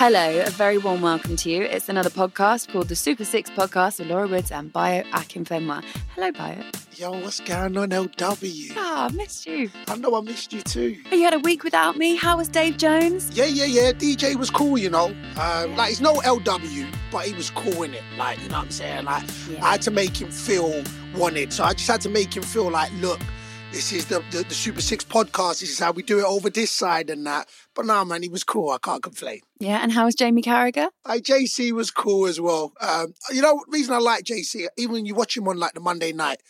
Hello, a very warm welcome to you. It's another podcast called the Super Six Podcast with Laura Woods and Bayo Akinfenwa. Hello, Bayo. Yo, what's going on, LW? Ah, I missed you. I know I missed you too. You had a week without me. How was Dave Jones? Yeah, yeah, yeah. DJ was cool, you know. Um, like, he's no LW, but he was cool in it. Like, you know what I'm saying? Like, Yeah. I had to make him feel wanted. So I just had to make him feel like, look, this is the, the, the Super Six podcast. This is how we do it over this side and that. But nah, man, he was cool. I can't complain. Yeah, and how was Jamie Carragher? Like JC was cool as well. Um, you know, reason I like JC, even when you watch him on like the Monday night,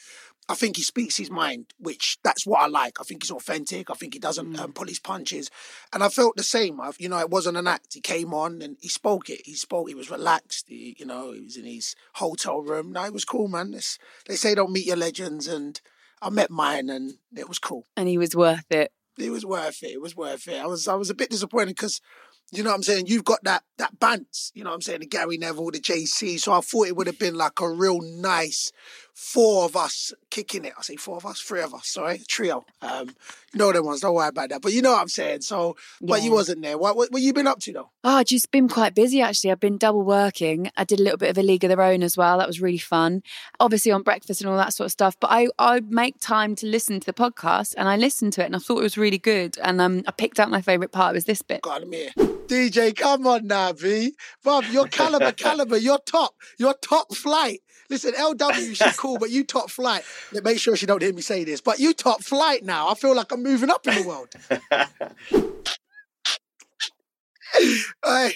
I think he speaks his mind, which that's what I like. I think he's authentic. I think he doesn't um, pull his punches, and I felt the same. I've, you know, it wasn't an act. He came on and he spoke it. He spoke. He was relaxed. He, you know, he was in his hotel room. No, it was cool, man. It's, they say don't meet your legends, and I met mine, and it was cool And he was worth it. it was worth it. It was worth it. I was I was a bit disappointed because you know what I'm saying. You've got that that bants. You know what I'm saying. The Gary Neville, the JC. So I thought it would have been like a real nice four of us kicking it. I say four of us, three of us. Sorry, trio. Um, you know them ones. Don't worry about that. But you know what I'm saying. So, but you wasn't there. What what, what you been up to though? Oh, just been quite busy actually. I've been double working. I did a little bit of a League of Their Own as well. That was really fun. Obviously on breakfast and all that sort of stuff. But I, I make time to listen to the podcast and I listened to it and I thought it was really good. And um, I picked out my favourite part was this bit. God, I'm here. DJ, come on now, V. Bob, you're caliber, caliber. You're top. You're top flight. Listen, LW, she's cool, but you top flight. Make sure she don't hear me say this, but you top flight now. I feel like I'm moving up in the world. hey,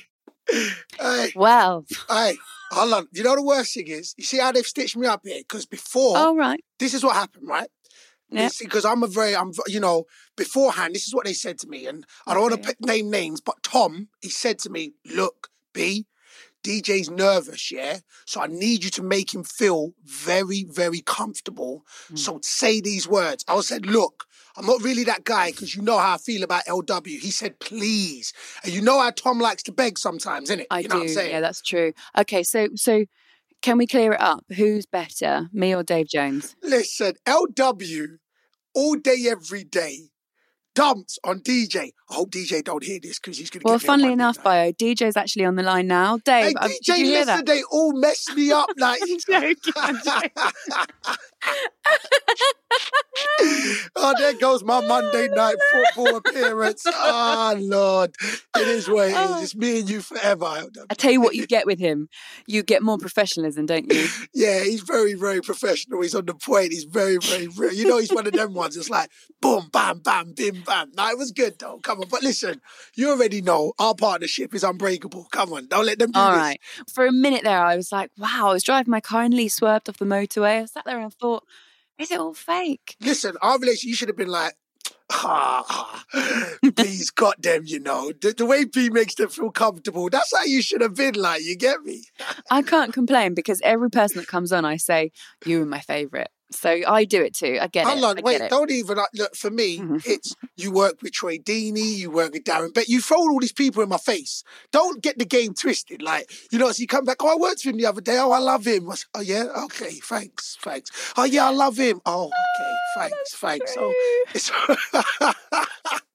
hey, Well, hey. Hold on. You know the worst thing is, you see how they've stitched me up here? Because before, all right. this is what happened, right? Because I'm a very, I'm, you know, beforehand, this is what they said to me, and I don't want to name names, but Tom, he said to me, "Look, B, DJ's nervous, yeah. So I need you to make him feel very, very comfortable. Hmm. So say these words." I said, "Look." I'm not really that guy because you know how I feel about LW. He said, please. And you know how Tom likes to beg sometimes, innit? I you know do. what I'm saying? Yeah, that's true. Okay, so so can we clear it up? Who's better, me or Dave Jones? Listen, LW all day, every day, dumps on DJ. I hope DJ don't hear this because he's going to Well, get me on funnily enough, night. Bayo, DJ's actually on the line now. Dave, Hey, uh, DJ, did you hear listen, that? they all messed me up. Like, I'm joking. I'm joking. oh, there goes my Monday night football appearance. Ah, Lord. It is what it Oh. is. It's me and you forever. I tell you what, you get with him, you get more professionalism, don't you? Yeah, he's very, very professional. He's on the point. He's very, very real. You know, he's one of them ones. It's like boom, bam, bam, bim, bam. No, it was good though. Come on, but listen, you already know our partnership is unbreakable. Come on, don't let them do All this. right. For a minute there, I was like, wow, I was driving my car and Lee swerved off the motorway. I sat there and I thought, is it all fake? Listen, our relationship, you should have been like. Ah, B's got them, you know. The, the way B makes them feel comfortable, that's how you should have been like, you get me? I can't complain because every person that comes on, I say, you are my favourite. So I do it too. I get Hold it. on, I wait, it. don't even like, look for me. Mhm. It's you work with Troy Deeney, you work with Darren But You throw all these people in my face. Don't get the game twisted. Like you know, so you come back. Oh, I worked with him the other day. Oh, I love him. I Oh yeah, okay, thanks, thanks. Oh yeah, I love him. Oh, okay, thanks, thanks. Oh, it's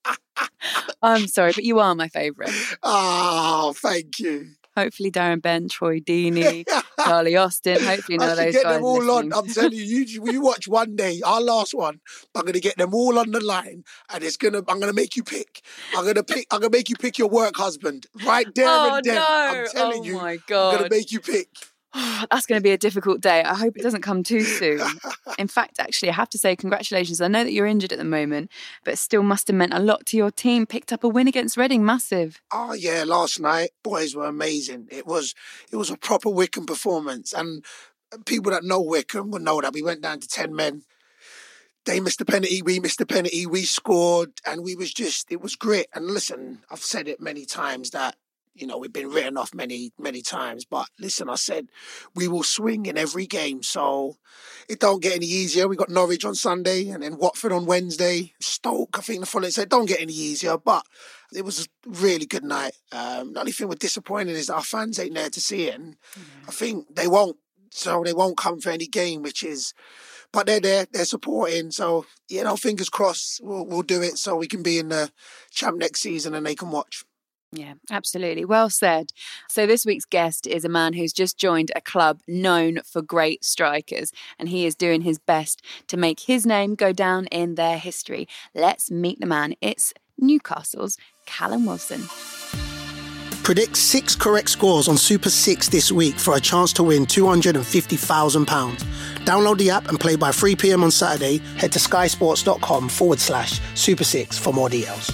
I'm sorry, but you are my favourite. oh, thank you. Hopefully, Darren Bent, Troy Deeney, Charlie Austin. Hopefully, none of those get guys. them all listening. on. I'm telling you, you, you watch one day, our last one. I'm gonna get them all on the line, and it's gonna. I'm gonna make you pick. I'm gonna pick. I'm gonna make you pick your work husband right there Oh and then. no! I'm telling oh you, my I'm gonna make you pick. That's going to be a difficult day. I hope it doesn't come too soon. In fact, actually, I have to say congratulations. I know that you're injured at the moment, but still must have meant a lot to your team. Picked up a win against Reading, massive. Oh yeah, last night boys were amazing. It was it was a proper Wycombe performance, and people that know Wycombe will know that we went down to ten men. They missed the penalty, we missed the penalty, we scored, and we was just it was great. And listen, I've said it many times that you know we've been written off many many times, but listen, I said we will swing in every game, so it don't get any easier. We got Norwich on Sunday, and then Watford on Wednesday. Stoke, I think the following said, don't get any easier, but it was a really good night. Um, the only thing we're disappointed is that our fans ain't there to see it, and I think they won't. So they won't come for any game, which is. But they're there, they're supporting. So you know, fingers crossed, we'll we'll do it so we can be in the champ next season and they can watch. Yeah, absolutely. Well said. So, this week's guest is a man who's just joined a club known for great strikers, and he is doing his best to make his name go down in their history. Let's meet the man. It's Newcastle's Callum Wilson. Predict six correct scores on Super 6 this week for a chance to win £250,000. Download the app and play by 3 pm on Saturday. Head to skysports.com forward slash Super 6 for more details.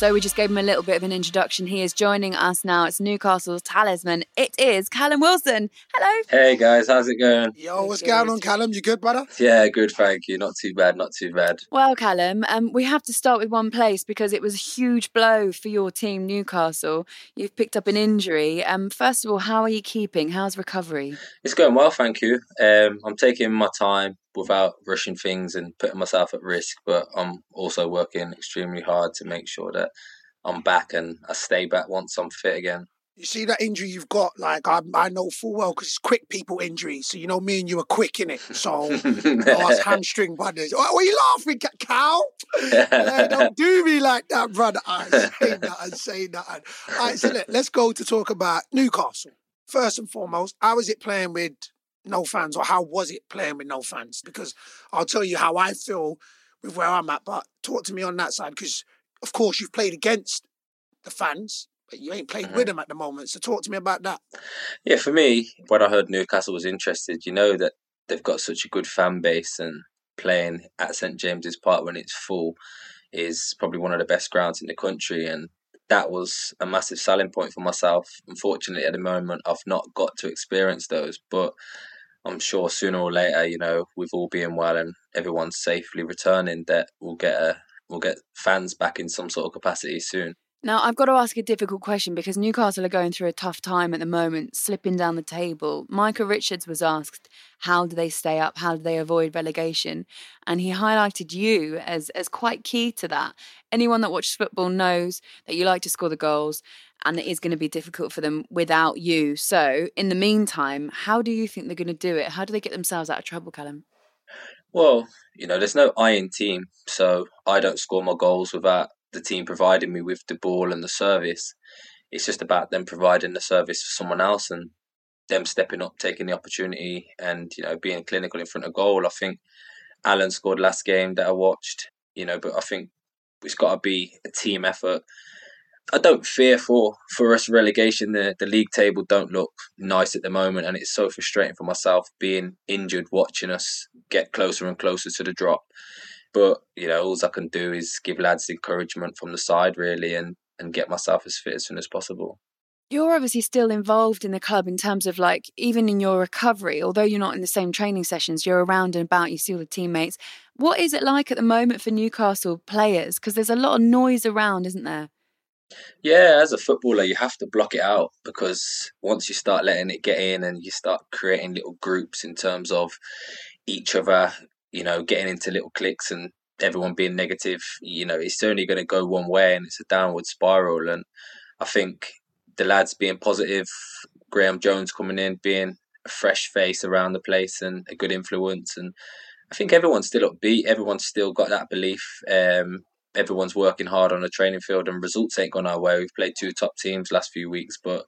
So we just gave him a little bit of an introduction. He is joining us now. It's Newcastle's talisman. It is Callum Wilson. Hello. Hey guys, how's it going? Yo, what's going on, Callum? You good, brother? Yeah, good, thank you. Not too bad, not too bad. Well, Callum, um, we have to start with one place because it was a huge blow for your team, Newcastle. You've picked up an injury. Um, first of all, how are you keeping? How's recovery? It's going well, thank you. Um, I'm taking my time without rushing things and putting myself at risk. But I'm also working extremely hard to make sure that I'm back and I stay back once I'm fit again. You see that injury you've got, like I, I know full well because it's quick people injuries. So you know me and you are quick in it. So us hamstring brothers. What are you laughing, cow? don't do me like that, brother. I say that. I say that. All right, so let, let's go to talk about Newcastle. First and foremost, how is it playing with no fans, or how was it playing with no fans? Because I'll tell you how I feel with where I'm at, but talk to me on that side because, of course, you've played against the fans, but you ain't played mm-hmm. with them at the moment. So talk to me about that. Yeah, for me, when I heard Newcastle was interested, you know that they've got such a good fan base and playing at St James's Park when it's full is probably one of the best grounds in the country and that was a massive selling point for myself. Unfortunately, at the moment, I've not got to experience those, but I'm sure sooner or later, you know, with all being well and everyone safely returning, that we'll get a we'll get fans back in some sort of capacity soon. Now, I've got to ask a difficult question because Newcastle are going through a tough time at the moment, slipping down the table. Micah Richards was asked, how do they stay up? How do they avoid relegation? And he highlighted you as, as quite key to that. Anyone that watches football knows that you like to score the goals and it is going to be difficult for them without you. So, in the meantime, how do you think they're going to do it? How do they get themselves out of trouble, Callum? Well, you know, there's no I in team, so I don't score my goals without the team providing me with the ball and the service. It's just about them providing the service for someone else and them stepping up, taking the opportunity, and you know being clinical in front of goal. I think Allen scored last game that I watched, you know, but I think it's got to be a team effort. I don't fear for for us relegation. The the league table don't look nice at the moment, and it's so frustrating for myself being injured, watching us get closer and closer to the drop. But you know, all I can do is give lads encouragement from the side, really, and and get myself as fit as soon as possible. You're obviously still involved in the club in terms of like even in your recovery, although you're not in the same training sessions, you're around and about, you see all the teammates. What is it like at the moment for Newcastle players? Because there's a lot of noise around, isn't there? Yeah, as a footballer, you have to block it out because once you start letting it get in and you start creating little groups in terms of each other you know, getting into little cliques and everyone being negative, you know, it's only going to go one way and it's a downward spiral. And I think the lads being positive, Graeme Jones coming in, being a fresh face around the place and a good influence. And I think everyone's still upbeat. Everyone's still got that belief. Um, everyone's working hard on the training field and results ain't gone our way. We've played two top teams last few weeks, but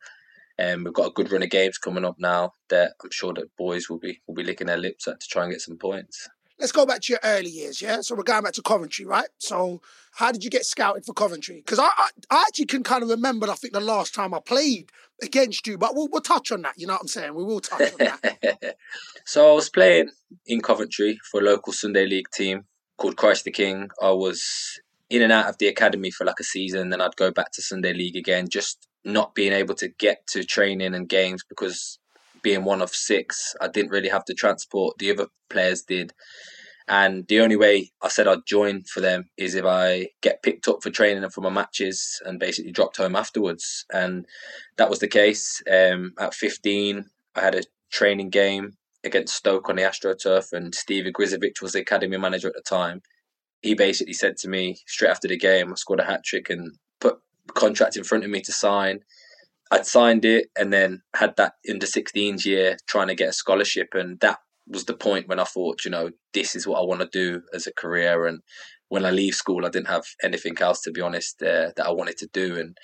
um, we've got a good run of games coming up now that I'm sure that boys will be will be licking their lips at to try and get some points let's go back to your early years, yeah? So we're going back to Coventry, right? So how did you get scouted for Coventry? Because I, I, I, actually can kind of remember, I think, the last time I played against you, but we'll, we'll touch on that, you know what I'm saying? We will touch on that. so I was playing in Coventry for a local Sunday League team called Christ the King. I was in and out of the academy for like a season, then I'd go back to Sunday League again, just not being able to get to training and games because being one of six, I didn't really have the transport the other players did. And the only way I said I'd join for them is if I get picked up for training and for my matches and basically dropped home afterwards. And that was the case. Um, at 15, I had a training game against Stoke on the AstroTurf, and Steve Ogrizovic was the academy manager at the time. He basically said to me straight after the game, I scored a hat trick and put contract in front of me to sign. I'd signed it and then had that under 16s year trying to get a scholarship, and that was the point when I thought, you know, this is what I want to do as a career and when I leave school, I didn't have anything else to be honest uh, that I wanted to do, and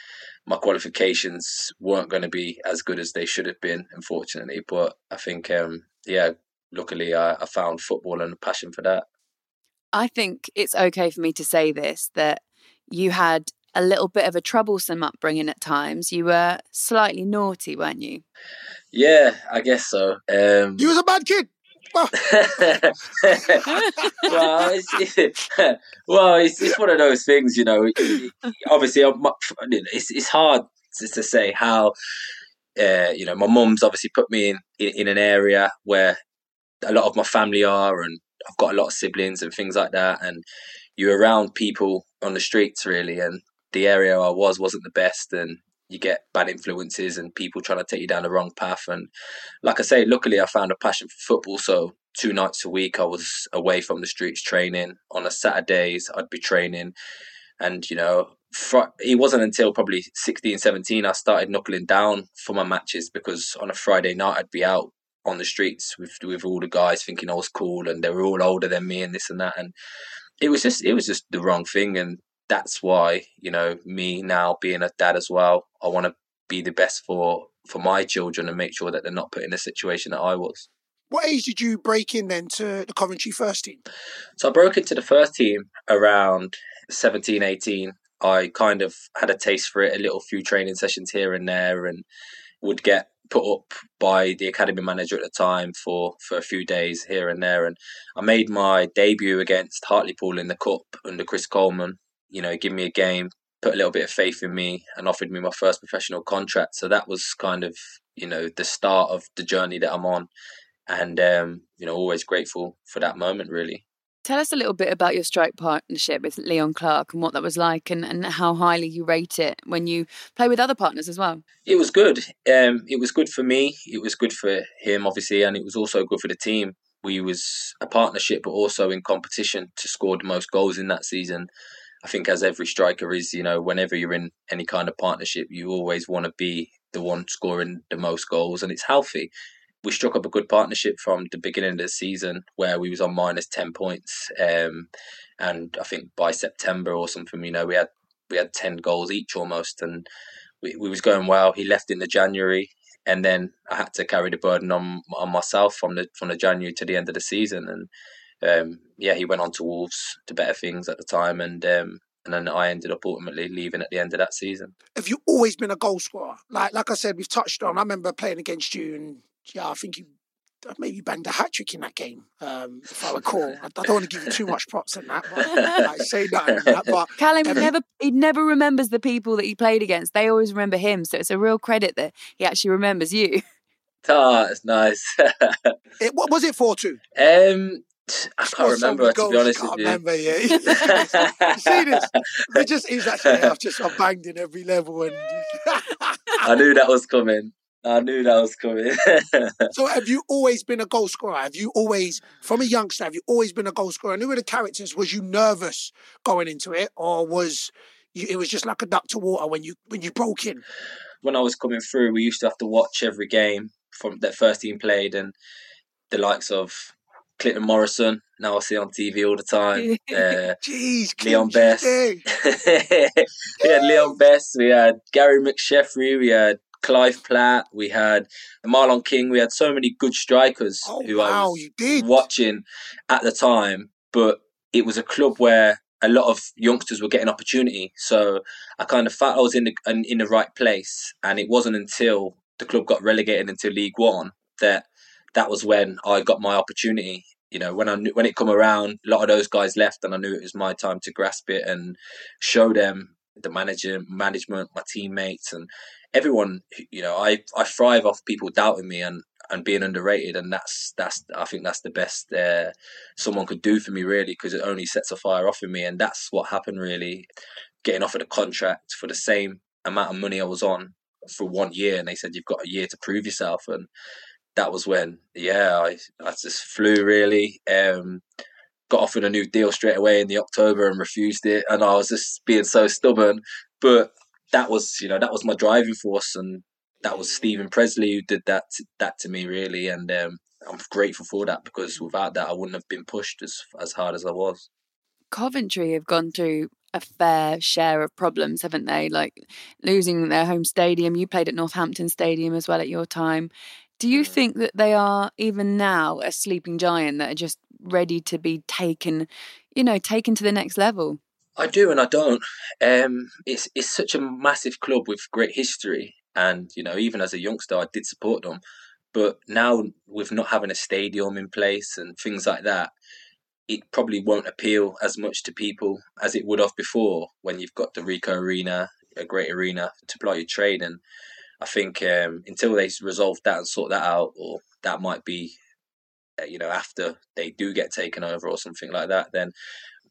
my qualifications weren't going to be as good as they should have been, unfortunately. But I think, um, yeah, luckily I, I found football and a passion for that. I think it's okay for me to say this that you had a little bit of a troublesome upbringing at times. You were slightly naughty, weren't you? Yeah, I guess so. Um, you was a bad kid. well, it's, well, it's, it's one of those things, you know. Obviously, it's it's hard to say how. Uh, you know, my mum's obviously put me in, in in an area where a lot of my family are, and I've got a lot of siblings and things like that, and you're around people on the streets really, and the area I was wasn't the best, and you get bad influences and people trying to take you down the wrong path. And like I say, luckily I found a passion for football. So two nights a week I was away from the streets training. On a Saturdays I'd be training, and you know. it wasn't until probably 16, 17 I started knuckling down for my matches because on a Friday night I'd be out on the streets with with all the guys thinking I was cool and they were all older than me and this and that and it was just it was just the wrong thing and that's why you know me now being a dad as well i want to be the best for for my children and make sure that they're not put in a situation that i was. What age did you break in then to the coventry first team? So i broke into the first team around 17 18 i kind of had a taste for it a little few training sessions here and there and would get put up by the academy manager at the time for for a few days here and there. And I made my debut against Hartlepool in the cup under Chris Coleman you know, give me a game, put a little bit of faith in me, and offered me my first professional contract. So that was kind of, you know, the start of the journey that I'm on. And, um, you know, always grateful for that moment, really. Tell us a little bit about your strike partnership with Leon Clarke and what that was like and, and how highly you rate it when you play with other partners as well. It was good. Um, it was good for me. It was good for him, obviously, and it was also good for the team. We was a partnership, but also in competition to score the most goals in that season. I think as every striker is, you know, whenever you're in any kind of partnership, you always want to be the one scoring the most goals, and it's healthy. We struck up a good partnership from the beginning of the season, where we was on minus ten points, um, and I think by September or something, you know, we had we had ten goals each almost, and we, we was going well. He left in the January, and then I had to carry the burden on on myself from the from the January to the end of the season, and um, yeah, he went on to Wolves to better things at the time, and um, and then I ended up ultimately leaving at the end of that season. Have you always been a goal scorer? Like like I said, we've touched on. I remember playing against you, and yeah, I think you maybe banged a hat trick in that game, um, if I recall. I, don't want to give you too much props in that, but like, say nothing. That, but Callum um, never he never remembers the people that he played against. They always remember him, so it's a real credit that he actually remembers you. Ah, that's nice. it, what was it four two? Um, I can't remember to be honest with you. Remember, yeah. you see this? They just he's actually I've just I've banged in every level and I knew that was coming. I knew that was coming. so have you always been a goal scorer? Have you always from a youngster, have you always been a goal scorer? And who were the characters? Was you nervous going into it or was you, it was just like a duck to water when you when you broke in? When I was coming through, we used to have to watch every game from that first team played and the likes of Clinton Morrison. Now I see on TV all the time. Uh, Jeez, Leon Best. we had Leon Best. We had Gary McSheffrey. We had Clive Platt. We had Marlon King. We had so many good strikers oh, who wow, I was watching at the time. But it was a club where a lot of youngsters were getting opportunity. So I kind of felt I was in the in, in the right place. And it wasn't until the club got relegated into League One that that was when I got my opportunity. You know, when I knew, when it come around, a lot of those guys left, and I knew it was my time to grasp it and show them the manager, management, my teammates, and everyone. You know, I I thrive off people doubting me and and being underrated, and that's that's I think that's the best uh, someone could do for me really because it only sets a fire off in me, and that's what happened really. Getting offered a contract for the same amount of money I was on for one year, and they said you've got a year to prove yourself, and that was when, yeah, I, I just flew really. Um, got offered a new deal straight away in the October and refused it, and I was just being so stubborn. But that was, you know, that was my driving force, and that was Steven Pressley who did that to, that to me really, and um, I'm grateful for that because without that I wouldn't have been pushed as as hard as I was. Coventry have gone through a fair share of problems, haven't they? Like losing their home stadium. You played at Northampton Stadium as well at your time. Do you mm. think that they are even now a sleeping giant that are just ready to be taken, you know, taken to the next level? I do and I don't. Um, it's it's such a massive club with great history, and you know, even as a youngster, I did support them. But now, with not having a stadium in place and things like that, it probably won't appeal as much to people as it would have before when you've got the Ricoh Arena, a great arena to play your trade. And I think um, until they resolve that and sort that out, or that might be, uh, you know, after they do get taken over or something like that, then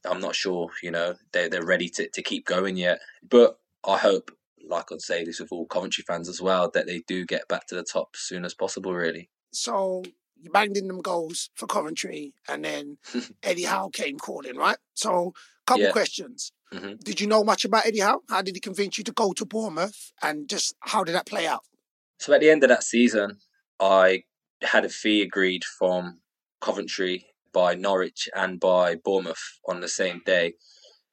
I'm not sure, you know, they're, they're ready to, to keep going yet. But I hope, like I'd say this with all Coventry fans as well, that they do get back to the top as soon as possible, really. So you banged in them goals for Coventry, and then Eddie Howe came calling, right? So, couple yeah. questions. Mm-hmm. Did you know much about Eddie Howe? How did he convince you to go to Bournemouth, and just how did that play out? So, at the end of that season, I had a fee agreed from Coventry by Norwich and by Bournemouth on the same day.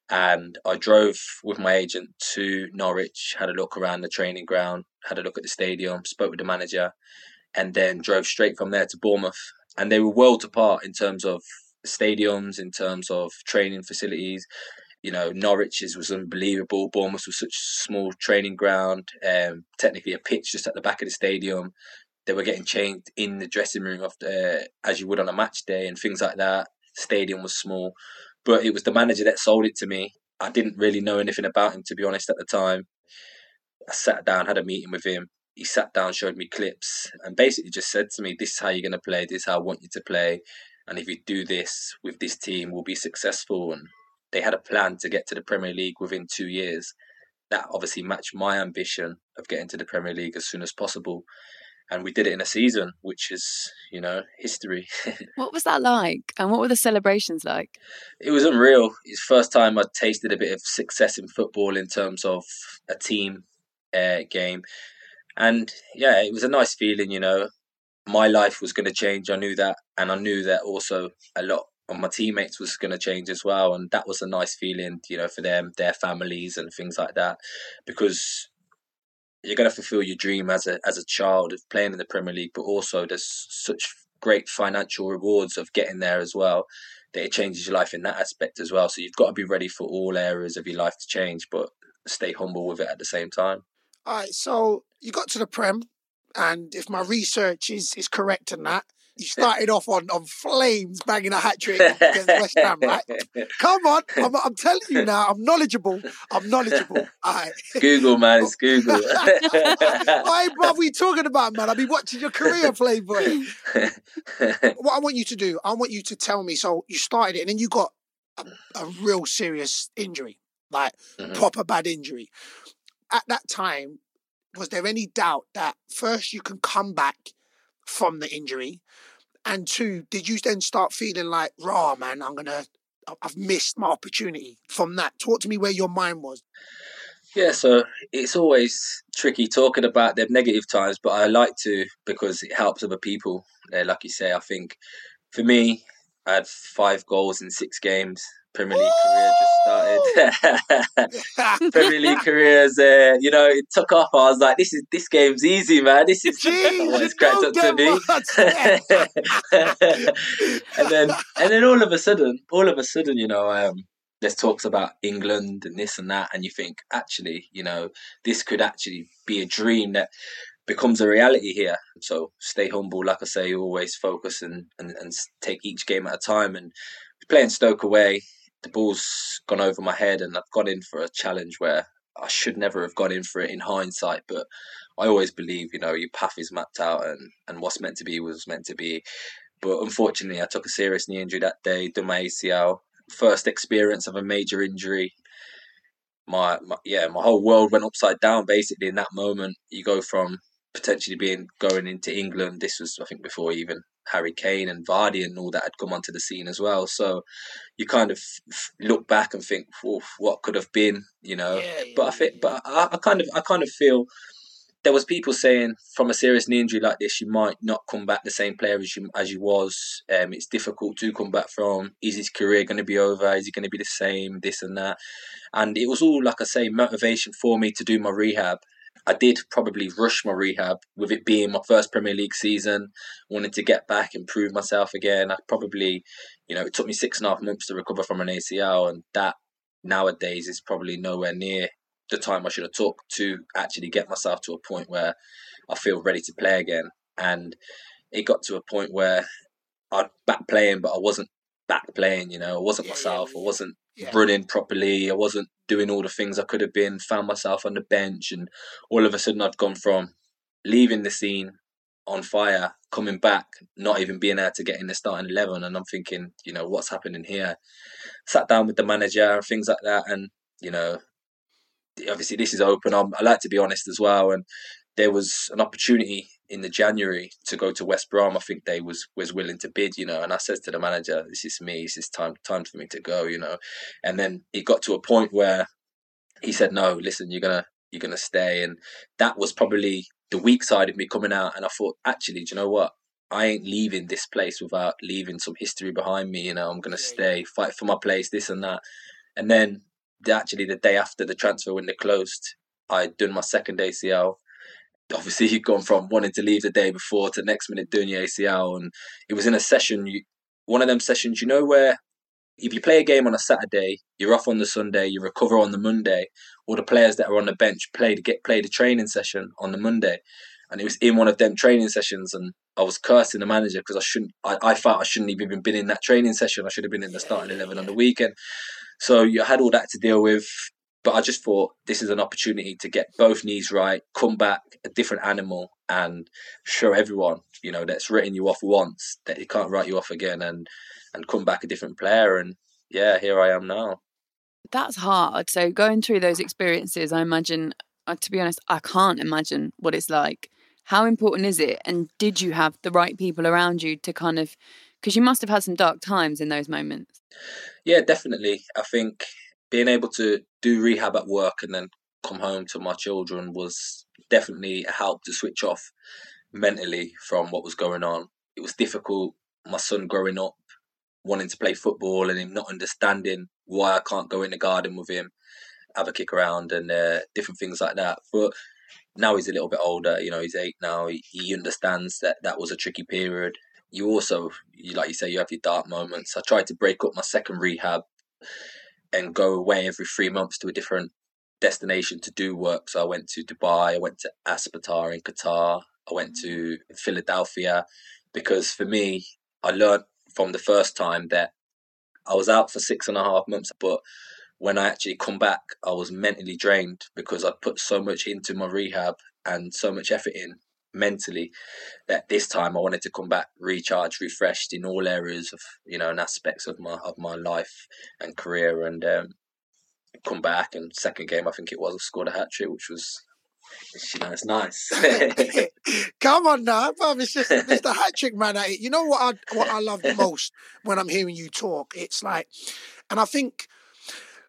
And I drove with my agent to Norwich, had a look around the training ground, had a look at the stadium, spoke with the manager, and then drove straight from there to Bournemouth. And they were worlds apart in terms of stadiums, in terms of training facilities. You know, Norwich's was unbelievable. Bournemouth was such a small training ground, um, technically a pitch just at the back of the stadium. They were getting changed in the dressing room after, uh, as you would on a match day and things like that. stadium was small, but it was the manager that sold it to me. I didn't really know anything about him, to be honest, at the time. I sat down, had a meeting with him, he sat down, showed me clips, and basically just said to me, "This is how you're going to play. This is how I want you to play. And if you do this with this team, we'll be successful." And they had a plan to get to the Premier League within two years. That obviously matched my ambition of getting to the Premier League as soon as possible. And we did it in a season, which is, you know, history. what was that like? And what were the celebrations like? It was unreal. It's first time I'd tasted a bit of success in football in terms of a team uh, game and yeah, it was a nice feeling. You know, my life was going to change. I knew that, and I knew that also a lot of my teammates was going to change as well. And that was a nice feeling, you know, for them, their families, and things like that, because you're going to fulfill your dream as a as a child of playing in the Premier League, but also there's such great financial rewards of getting there as well that it changes your life in that aspect as well. So you've got to be ready for all areas of your life to change, but stay humble with it at the same time. All right, so you got to the Prem, and if my research is is correct in that, you started off on, on flames, banging a hat trick against West Ham, right? Come on, I'm, I'm, telling you now, I'm knowledgeable. I'm knowledgeable. All right. Google, man, it's Google. Why, are you talking about, man? I've been watching your career, Playboy. what I want you to do, I want you to tell me. So you started it, and then you got a, a real serious injury, like mm-hmm. proper bad injury at that time, was there any doubt that first you can come back from the injury, and two, did you then start feeling like, raw man, I'm gonna, I've missed my opportunity from that? Talk to me where your mind was. Yeah, so it's always tricky talking about the negative times, but I like to because it helps other people. Like you say, I think for me, I had five goals in six games. Premier League career just started. Premier League careers, uh, you know, it took off. I was like, "This is this game's easy, man. This is Jeez, what it's cracked up to me." and then, and then all of a sudden, all of a sudden, you know, um, there's talks about England and this and that, and you think, actually, you know, this could actually be a dream that becomes a reality here. So stay humble, like I say, always focus and, and, and take each game at a time. And playing Stoke away, the ball's gone over my head and I've gone in for a challenge where I should never have gone in for it in hindsight, but I always believe, you know, your path is mapped out and, and what's meant to be was meant to be. But unfortunately, I took a serious knee injury that day, done my ACL. First experience of a major injury. My, my yeah, my whole world went upside down basically in that moment. You go from potentially being going into England. This was, I think, before even Harry Kane and Vardy and all that had come onto the scene as well. So you kind of look back and think, what could have been, you know. Yeah, yeah, but I think, but I, I, kind of, I kind of feel there was people saying from a serious knee injury like this, you might not come back the same player as you as you was. Um, it's difficult to come back from. Is his career going to be over? Is he going to be the same? This and that, and it was all like I say, motivation for me to do my rehab. I did probably rush my rehab with it being my first Premier League season. Wanted to get back, and prove myself again. I probably, you know, it took me six and a half months to recover from an ACL, and that nowadays is probably nowhere near the time I should have took to actually get myself to a point where I feel ready to play again. And it got to a point where I'd back playing, but I wasn't back playing. You know, I wasn't myself. I wasn't yeah. running properly. I wasn't doing all the things I could have been. Found myself on the bench, and all of a sudden, I'd gone from leaving the scene on fire, coming back, not even being able to get in the starting eleven, and I'm thinking, you know, what's happening here? Sat down with the manager and things like that, and you know, obviously this is open. I'm, I like to be honest as well, and there was an opportunity in the January to go to West Brom. I think they was was willing to bid, you know, and I said to the manager, "This is me. This is time time for me to go," you know. And then it got to a point where he said, "No, listen, you're gonna you're gonna stay," and that was probably the weak side of me coming out. And I thought, actually, do you know what? I ain't leaving this place without leaving some history behind me. You know, I'm gonna stay, fight for my place, this and that. And then actually the day after the transfer window closed, I'd done my second ACL. Obviously, he'd gone from wanting to leave the day before to next minute doing your ACL, and it was in a session. One of them sessions, you know, where if you play a game on a Saturday, you're off on the Sunday, you recover on the Monday, or the players that are on the bench play to get played a training session on the Monday. And it was in one of them training sessions, and I was cursing the manager because I shouldn't. I, I felt I shouldn't have even been in that training session. I should have been in the starting eleven on the weekend. So you had all that to deal with. But I just thought this is an opportunity to get both knees right, come back a different animal, and show everyone, you know, that's written you off once that it can't write you off again, and and come back a different player. And yeah, here I am now. That's hard. So going through those experiences, I imagine, uh, to be honest, I can't imagine what it's like. How important is it? And did you have the right people around you to kind of, because you must have had some dark times in those moments. Yeah, definitely. I think being able to do rehab at work and then come home to my children was definitely a help to switch off mentally from what was going on. It was difficult. My son growing up, wanting to play football and him not understanding why I can't go in the garden with him, have a kick around and uh, different things like that. But now he's a little bit older. You know, he's eight now. He, he understands that that was a tricky period. You also, you, like you say, you have your dark moments. I tried to break up my second rehab and go away every three months to a different destination to do work. So I went to Dubai, I went to Aspetar in Qatar, I went to Philadelphia, because for me, I learned from the first time that I was out for six and a half months, but when I actually come back, I was mentally drained because I'd put so much into my rehab and so much effort in mentally that this time I wanted to come back recharged, refreshed in all areas of you know and aspects of my of my life and career, and um, come back. And second game, I think it was, I scored a hat trick, which was you know it's nice. Come on now, bruv. It's just it's the hat trick man at it. You know what I what I love the most when I'm hearing you talk? It's like and I think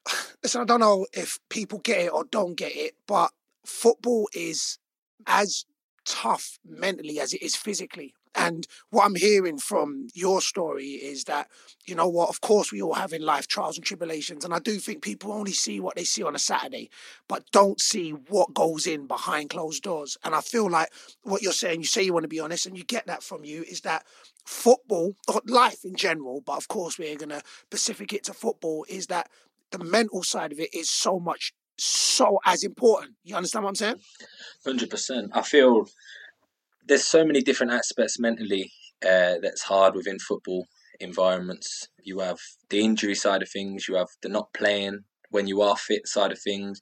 listen, I don't know if people get it or don't get it, but football is as tough mentally as it is physically. And what I'm hearing from your story is that, you know what, of course we all have in life trials and tribulations. And I do think people only see what they see on a Saturday, but don't see what goes in behind closed doors. And I feel like what you're saying, you say you want to be honest, and you get that from you, is that football, or life in general, but of course we're going to specific it to football, is that the mental side of it is so much, so as important. You understand what I'm saying? Hundred percent. I feel there's so many different aspects mentally uh, that's hard within football environments. You have the injury side of things. You have the not playing when you are fit side of things.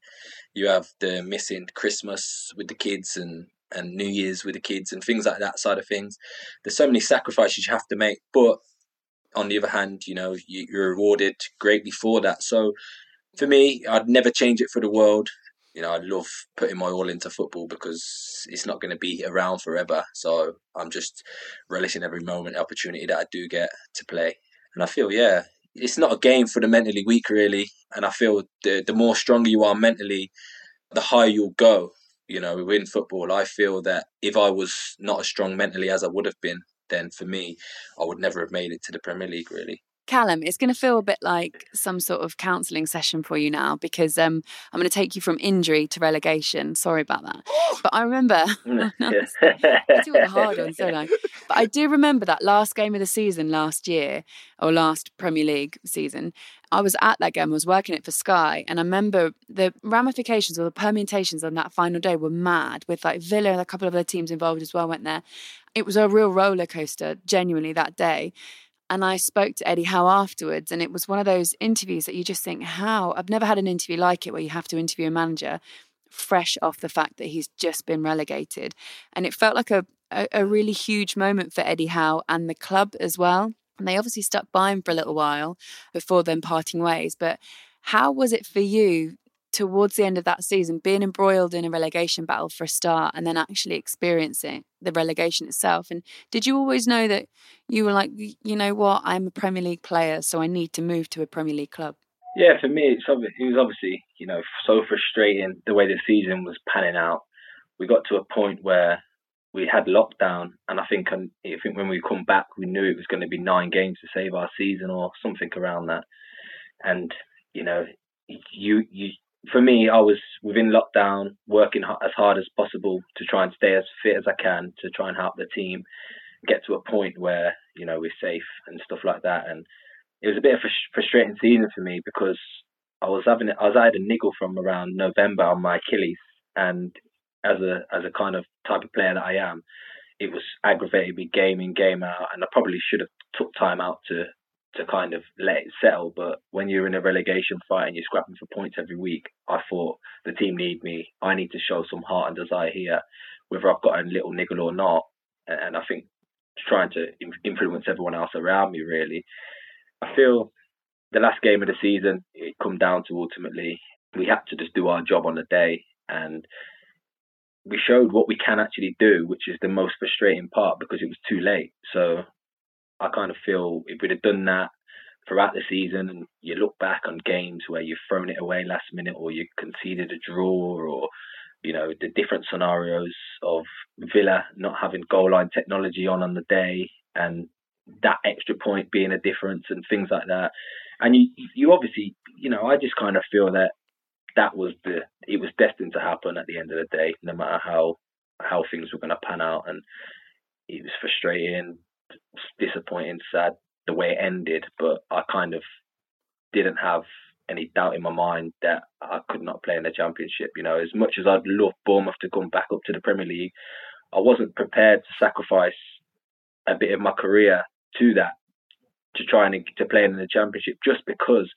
You have the missing Christmas with the kids and and New Year's with the kids and things like that side of things. There's so many sacrifices you have to make, but on the other hand, you know you, you're rewarded greatly for that. So for me, I'd never change it for the world you know, I love putting my all into football because it's not going to be around forever. So I'm just relishing every moment, opportunity that I do get to play. And I feel, yeah, it's not a game for the mentally weak, really. And I feel the the more stronger you are mentally, the higher you'll go. you know, within football, I feel that if I was not as strong mentally as I would have been, then for me, I would never have made it to the Premier League, really. Callum, it's going to feel a bit like some sort of counselling session for you now because um, I'm going to take you from injury to relegation. Sorry about that. But I remember, I do the hard ones, don't I? But I do remember that last game of the season last year, or last Premier League season. I was at that game, I was working it for Sky, and I remember the ramifications or the permutations on that final day were mad with like Villa and a couple of other teams involved as well went there. It was a real roller coaster, genuinely, that day. And I spoke to Eddie Howe afterwards, and it was one of those interviews that you just think, how? I've never had an interview like it where you have to interview a manager fresh off the fact that he's just been relegated. And it felt like a, a, a really huge moment for Eddie Howe and the club as well. And they obviously stuck by him for a little while before then parting ways. But how was it for you towards the end of that season, being embroiled in a relegation battle for a start and then actually experiencing the relegation itself. And did you always know that you were like, you know what, I'm a Premier League player, so I need to move to a Premier League club? Yeah, for me, it's it was obviously you know so frustrating the way the season was panning out. We got to a point where we had lockdown, and I think um, I think when we come back, we knew it was going to be nine games to save our season or something around that. And you know, you you for me, I was within lockdown, working as hard as possible to try and stay as fit as I can to try and help the team get to a point where you know we're safe and stuff like that. And it was a bit of a frustrating season for me because I was having I was I had a niggle from around November on my Achilles, and as a as a kind of type of player that I am, it was aggravated me game in game out, and I probably should have took time out to to kind of let it settle. But when you're in a relegation fight and you're scrapping for points every week, I thought the team need me. I need to show some heart and desire here, whether I've got a little niggle or not. And I think trying to influence everyone else around me really. I feel the last game of the season it come down to ultimately we had to just do our job on the day and we showed what we can actually do, which is the most frustrating part because it was too late. So I kind of feel if we'd have done that throughout the season and you look back on games where you've thrown it away last minute or you conceded a draw or you know the different scenarios of Villa not having goal line technology on on the day and that extra point being a difference and things like that. And you you obviously you know I just kind of feel that that was the it was destined to happen at the end of the day no matter how how things were going to pan out. And it was frustrating disappointing, sad the way it ended, but I kind of didn't have any doubt in my mind that I could not play in the championship. You know, as much as I'd love Bournemouth to come back up to the Premier League, I wasn't prepared to sacrifice a bit of my career to that to try and to play in the championship just because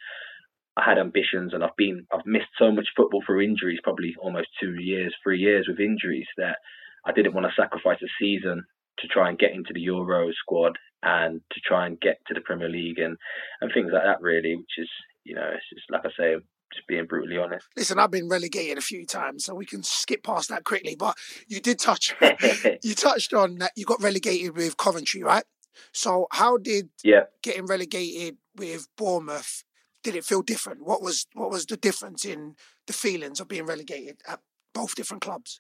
I had ambitions and I've been I've missed so much football through injuries, probably almost two years, three years with injuries that I didn't want to sacrifice a season to try and get into the Euro squad and to try and get to the Premier League and, and things like that, really, which is, you know, it's just like I say, just being brutally honest. Listen, I've been relegated a few times, so we can skip past that quickly. But you did touch, you touched on that you got relegated with Coventry, right? So how did yeah. getting relegated with Bournemouth? Did it feel different? What was what was the difference in the feelings of being relegated at both different clubs?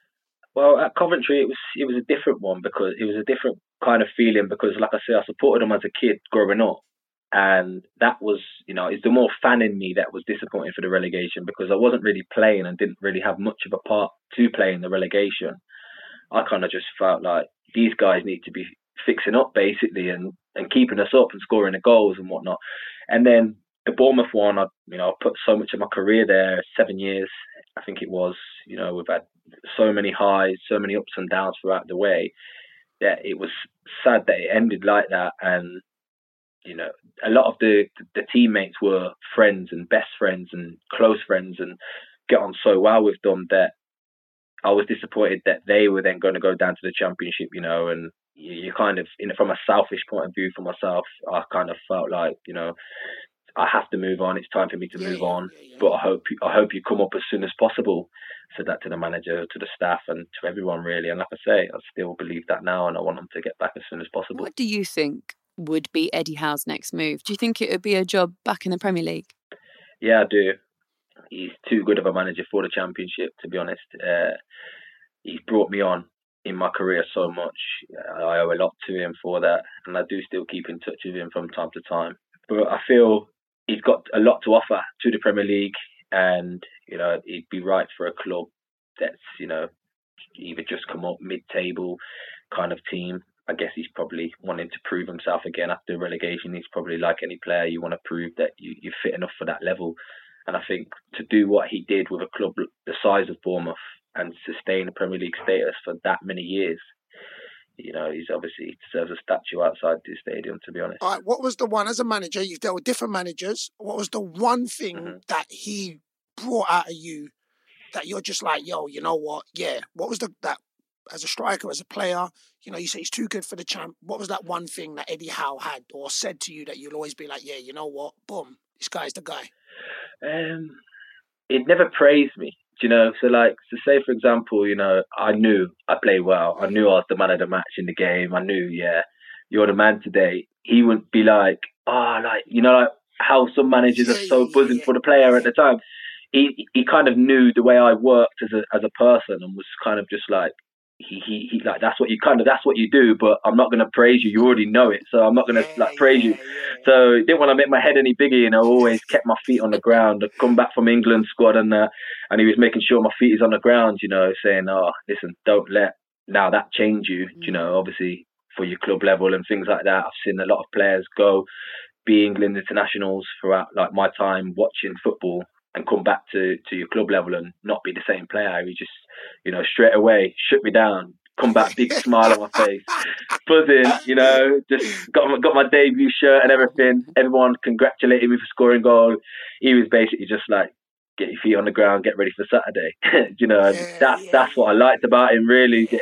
Well, at Coventry, it was it was a different one because it was a different kind of feeling because, like I said, I supported them as a kid growing up, and that was, you know, it's the more fan in me that was disappointed for the relegation because I wasn't really playing and didn't really have much of a part to play in the relegation. I kind of just felt like these guys need to be fixing up basically and and keeping us up and scoring the goals and whatnot. And then the Bournemouth one, I you know, I put so much of my career there, seven years, I think it was. You know, we've had so many highs, so many ups and downs throughout the way that it was sad that it ended like that. And you know, a lot of the the teammates were friends and best friends and close friends and get on so well with them that I was disappointed that they were then going to go down to the championship. You know, and you, you kind of, you know, from a selfish point of view for myself, I kind of felt like you know I have to move on. It's time for me to yeah, move on. Yeah, but I hope I hope you come up as soon as possible. Said that to the manager, to the staff, and to everyone really. And like I say, I still believe that now, and I want them to get back as soon as possible. What do you think would be Eddie Howe's next move? Do you think it would be a job back in the Premier League? Yeah, I do. He's too good of a manager for the Championship, to be honest. Uh, he's brought me on in my career so much. I owe a lot to him for that, and I do still keep in touch with him from time to time. But I feel he's got a lot to offer to the Premier League, and you know he'd be right for a club that's you know either just come up mid-table kind of team. I guess he's probably wanting to prove himself again after relegation. He's probably like any player, you want to prove that you, you're fit enough for that level. And I think to do what he did with a club the size of Bournemouth and sustain a Premier League status for that many years, you know, he's obviously deserves a statue outside the stadium. To be honest. All right, what was the one as a manager? You've dealt with different managers. What was the one thing mm-hmm. that he brought out of you that you're just like, yo, you know what? Yeah. What was the that as a striker, as a player? You know, you say he's too good for the champ. What was that one thing that Eddie Howe had or said to you that you'll always be like, yeah, you know what? Boom, this guy's the guy. Um, it never praised me. You know? So like, so say for example, you know, I knew I played well. I knew I was the man of the match in the game. I knew, yeah, you're the man today. He wouldn't be like, oh, like you know, like how some managers are so buzzing for the player at the time. He he kind of knew the way I worked as a as a person and was kind of just like, he, he, he like that's what you kind of that's what you do but i'm not going to praise you. You already know it so i'm not going to like praise you. so didn't want to make my head any bigger you know always kept my feet on the ground. I come back from england squad and uh, and he was making sure my feet is on the ground you know saying oh listen don't let now that change you you know mm. obviously for your club level and things like that. I've seen a lot of players go be england internationals throughout like my time watching football and come back to, to your club level and not be the same player. He just, you know, straight away shut me down, come back, big smile on my face, buzzing, you know, just got my, got my debut shirt and everything. Everyone congratulated me for scoring goal. He was basically just like, get your feet on the ground, get ready for Saturday. you know, yeah, that's yeah. that's what I liked about him. Really, yeah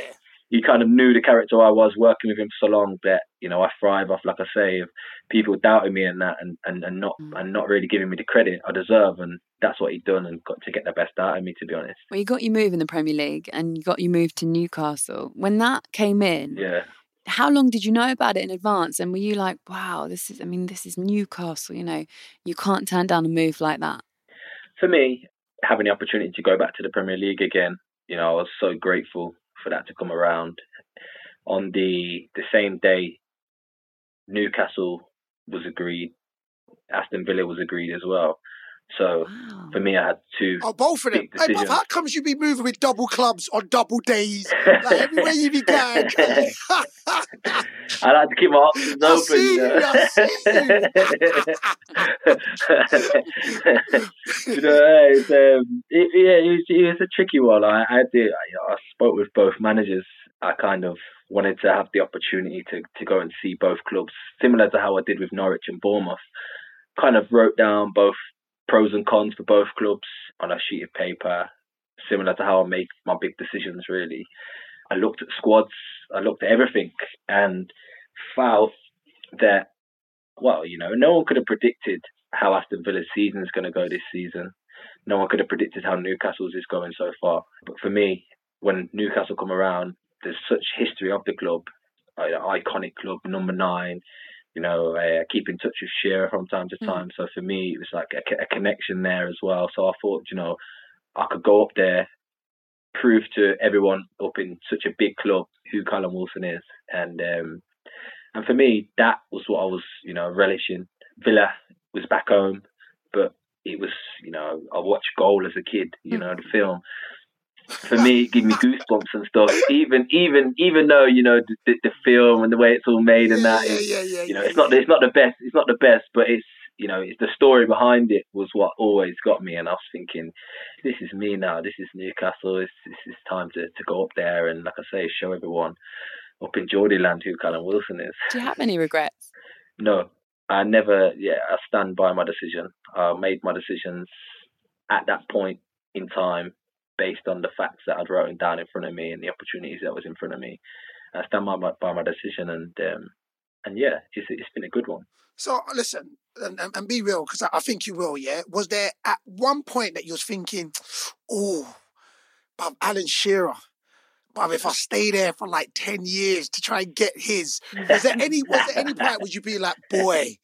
he kind of knew the character I was working with him for so long that you know I thrive off, like I say, of people doubting me and that, and, and, and not mm. and not really giving me the credit I deserve, and that's what he done and got to get the best out of me, to be honest. Well, you got you move in the Premier League, and you got you move to Newcastle. When that came in, yeah. How long did you know about it in advance? And were you like, wow, this is, I mean, this is Newcastle, you know, you can't turn down a move like that? For me, having the opportunity to go back to the Premier League again, you know, I was so grateful for that to come around. On the the same day, Newcastle was agreed, Aston Villa was agreed as well. So wow. for me, I had two. Oh, both of them. Hey, Bob, how comes you be moving with double clubs on double days? Like everywhere you be going. I like to keep my options I open. See you, I see you. you know, it's, um, it, yeah, it was, it was, a tricky one. I, I did. I, I spoke with both managers. I kind of wanted to have the opportunity to, to go and see both clubs, similar to how I did with Norwich and Bournemouth. Kind of wrote down both pros and cons for both clubs on a sheet of paper, similar to how I make my big decisions. Really, I looked at squads, I looked at everything, and felt that well, you know, no one could have predicted how Aston Villa's season is going to go this season. No one could have predicted how Newcastle's is going so far. But for me, when Newcastle come around, there's such history of the club, an iconic club, number nine, you know, uh, keep in touch with Shearer from time to mm. time. Mm. So for me, it was like a, a, connection there as well. So I thought, you know, I could go up there, prove to everyone up in such a big club who Callum Wilson is, and um, and for me, that was what I was, you know, relishing. Villa was back home, but it was, you know, I watched Goal as a kid, you mm. know, the film for me, it gave me goosebumps and stuff. Even, even, even though you know the, the, the film and the way it's all made and that, yeah, yeah, yeah, you know, it's not, it's not the best, it's not the best, but it's, you know, it's the story behind it was what always got me. And I was thinking, this is me now. This is Newcastle. It's, this is time to, to go up there and, like I say, show everyone up in Geordieland who Callum Wilson is. Do you have any regrets? No, I never. Yeah, I stand by my decision. I made my decisions at that point in time based on the facts that I'd written down in front of me and the opportunities that was in front of me. I stand by my, by my decision, and um, and yeah, it's, it's been a good one. So listen, and, and be real, because I, think you will. Yeah, was there at one point that you was thinking, oh, but Alan Shearer, but if I stay there for like ten years to try and get his, was there any was there any point would you be like, boy,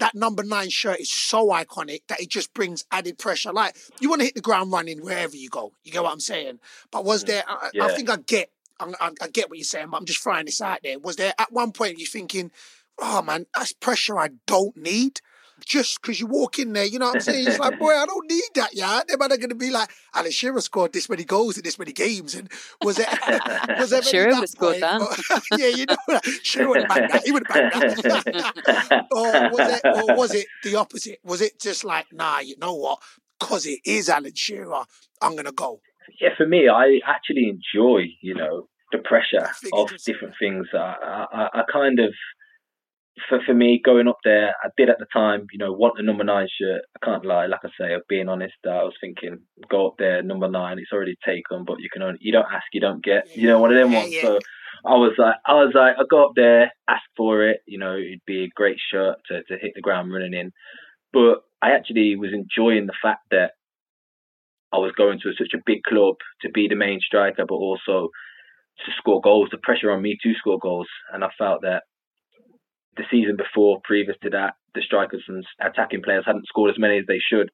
that number nine shirt is so iconic that it just brings added pressure. Like you want to hit the ground running wherever you go. You get what I'm saying? But was mm, there? I, Yeah. I think I get. I, I, I get what you're saying, but I'm just throwing this out there. Was there at one point you thinking, "Oh man, that's pressure I don't need"? Just because you walk in there, you know what I'm saying? It's like, boy, I don't need that, yeah. They're going to be like, Alan Shearer scored this many goals in this many games, and was it? was there Shearer any would've scored point- yeah, you know, that. Shearer would have backed that. He would have backed that. or was it? Or was it the opposite? Was it just like, nah, you know what? Because it is Alan Shearer, I'm gonna go. yeah, for me, I actually enjoy, you know, the pressure of different things. I, I, I kind of, for, for me, going up there, I did at the time, you know, want the number nine shirt. I can't lie, like I say, of being honest, I was thinking, go up there, number nine, it's already taken, but you can only, you don't ask, you don't get, you know, one of them Yeah, ones. yeah. So I was like, I was like, I go up there, ask for it, you know, it'd be a great shirt to, to hit the ground running in. But I actually was enjoying the fact that I was going to such a big club to be the main striker, but also to score goals. The pressure on me to score goals, and I felt that the season before, previous to that, the strikers and attacking players hadn't scored as many as they should.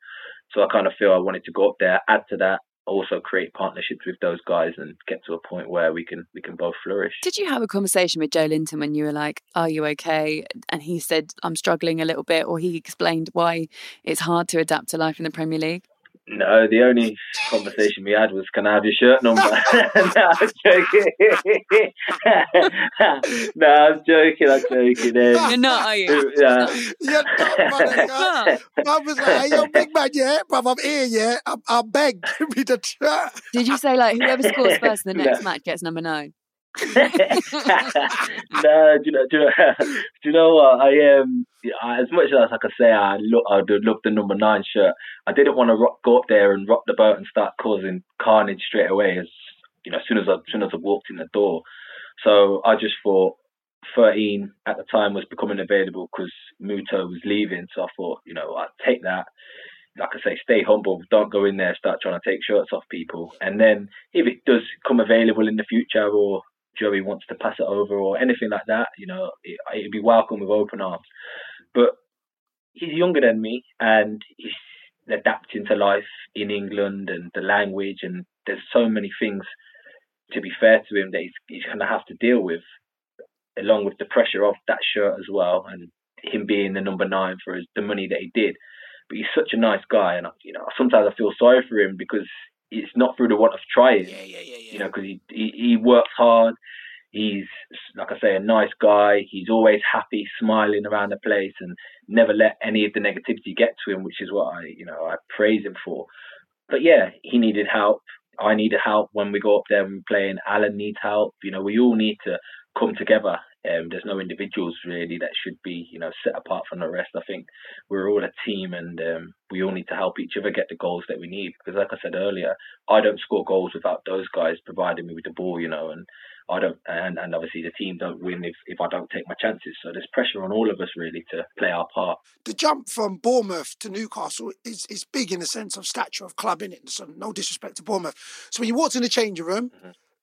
So I kind of feel I wanted to go up there, add to that, also create partnerships with those guys, and get to a point where we can we can both flourish. Did you have a conversation with Joelinton when you were like, Are you okay? And he said, I'm struggling a little bit, or he explained why it's hard to adapt to life in the Premier League? No, the only conversation we had was, "Can I have your shirt number?" no, I'm joking. no, I'm joking. I'm joking. Um, You're not, are you? yeah. You're dumb, man. Huh. I was like, hey, yo, big man, yeah, bruv, I'm here, yeah. I, I beg, give me the shirt. Did you say, like, whoever scores first in the next No. match gets number nine? no, do you know? Do you know, do you know what? I um, as much as I could say I look, I love the number nine shirt. I didn't want to rock, go up there and rock the boat and start causing carnage straight away. As you know, as soon as I, as soon as I walked in the door, so I just thought. 13 at the time was becoming available because Muto was leaving. So I thought, you know, I'd take that. Like I say, stay humble. Don't go in there, start trying to take shirts off people. And then if it does come available in the future or Joey wants to pass it over or anything like that, you know, it, it'd be welcome with open arms. But he's younger than me and he's adapting to life in England and the language and there's so many things to be fair to him that he's, he's going to have to deal with along with the pressure of that shirt as well and him being the number nine for his, the money that he did. But he's such a nice guy and, you know, sometimes I feel sorry for him because it's not through the want of trying Yeah, yeah, yeah, yeah. you know, because he, he he works hard. He's like I say, a nice guy. He's always happy, smiling around the place, and never let any of the negativity get to him, which is what I you know I praise him for. But yeah, he needed help. I needed help when we go up there and playing. Alan needs help. You know, we all need to come together. Um, there's no individuals really that should be, you know, set apart from the rest. I think we're all a team, and um, we all need to help each other get the goals that we need. Because, like I said earlier, I don't score goals without those guys providing me with the ball, you know, and I don't, and, and obviously the team don't win if, if I don't take my chances. So there's pressure on all of us really to play our part. the jump from Bournemouth to Newcastle is, is big in the sense of stature of club, in it. So no disrespect to Bournemouth. So when you walked in the changing room,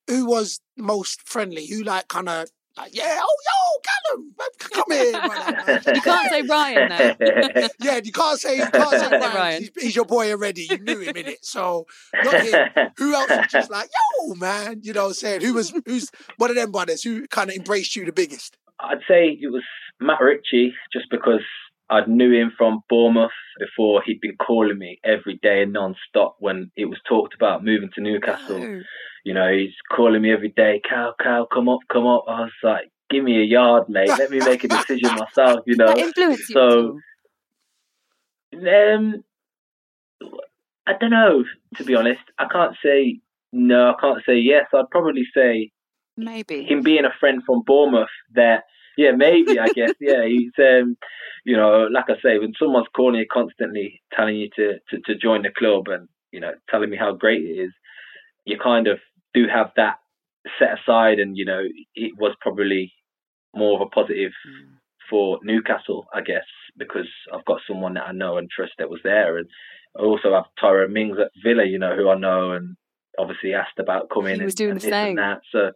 who was most friendly? Who like kind of like, yeah, oh yo, Callum, come here, brother. You can't say Ryan, though. Yeah, you can't say you can't say Ryan. Ryan. He's, he's your boy already. You knew him in it. So not him. Who else was just like, yo, man? You know what I'm saying? Who was who's one of them brothers who kind of embraced you the biggest? I'd say it was Matt Ritchie, just because I knew him from Bournemouth before he'd been calling me every day non-stop when it was talked about moving to Newcastle. No. You know, he's calling me every day, Cal, Cal, come up, come up. I was like, give me a yard, mate. Let me make a decision myself, you know. That influenced you. so- Um, I don't know, to be honest. I can't say no, I can't say yes. I'd probably say Maybe. him being a friend from Bournemouth that yeah maybe I guess yeah he's um you know like I say when someone's calling you constantly telling you to, to to join the club and you know telling me how great it is you kind of do have that set aside and you know it was probably more of a positive Mm. for Newcastle I guess because I've got someone that I know and trust that was there and I also have Tyrone Mings at Villa you know who I know and obviously asked about coming. He was and, doing and the same. that. So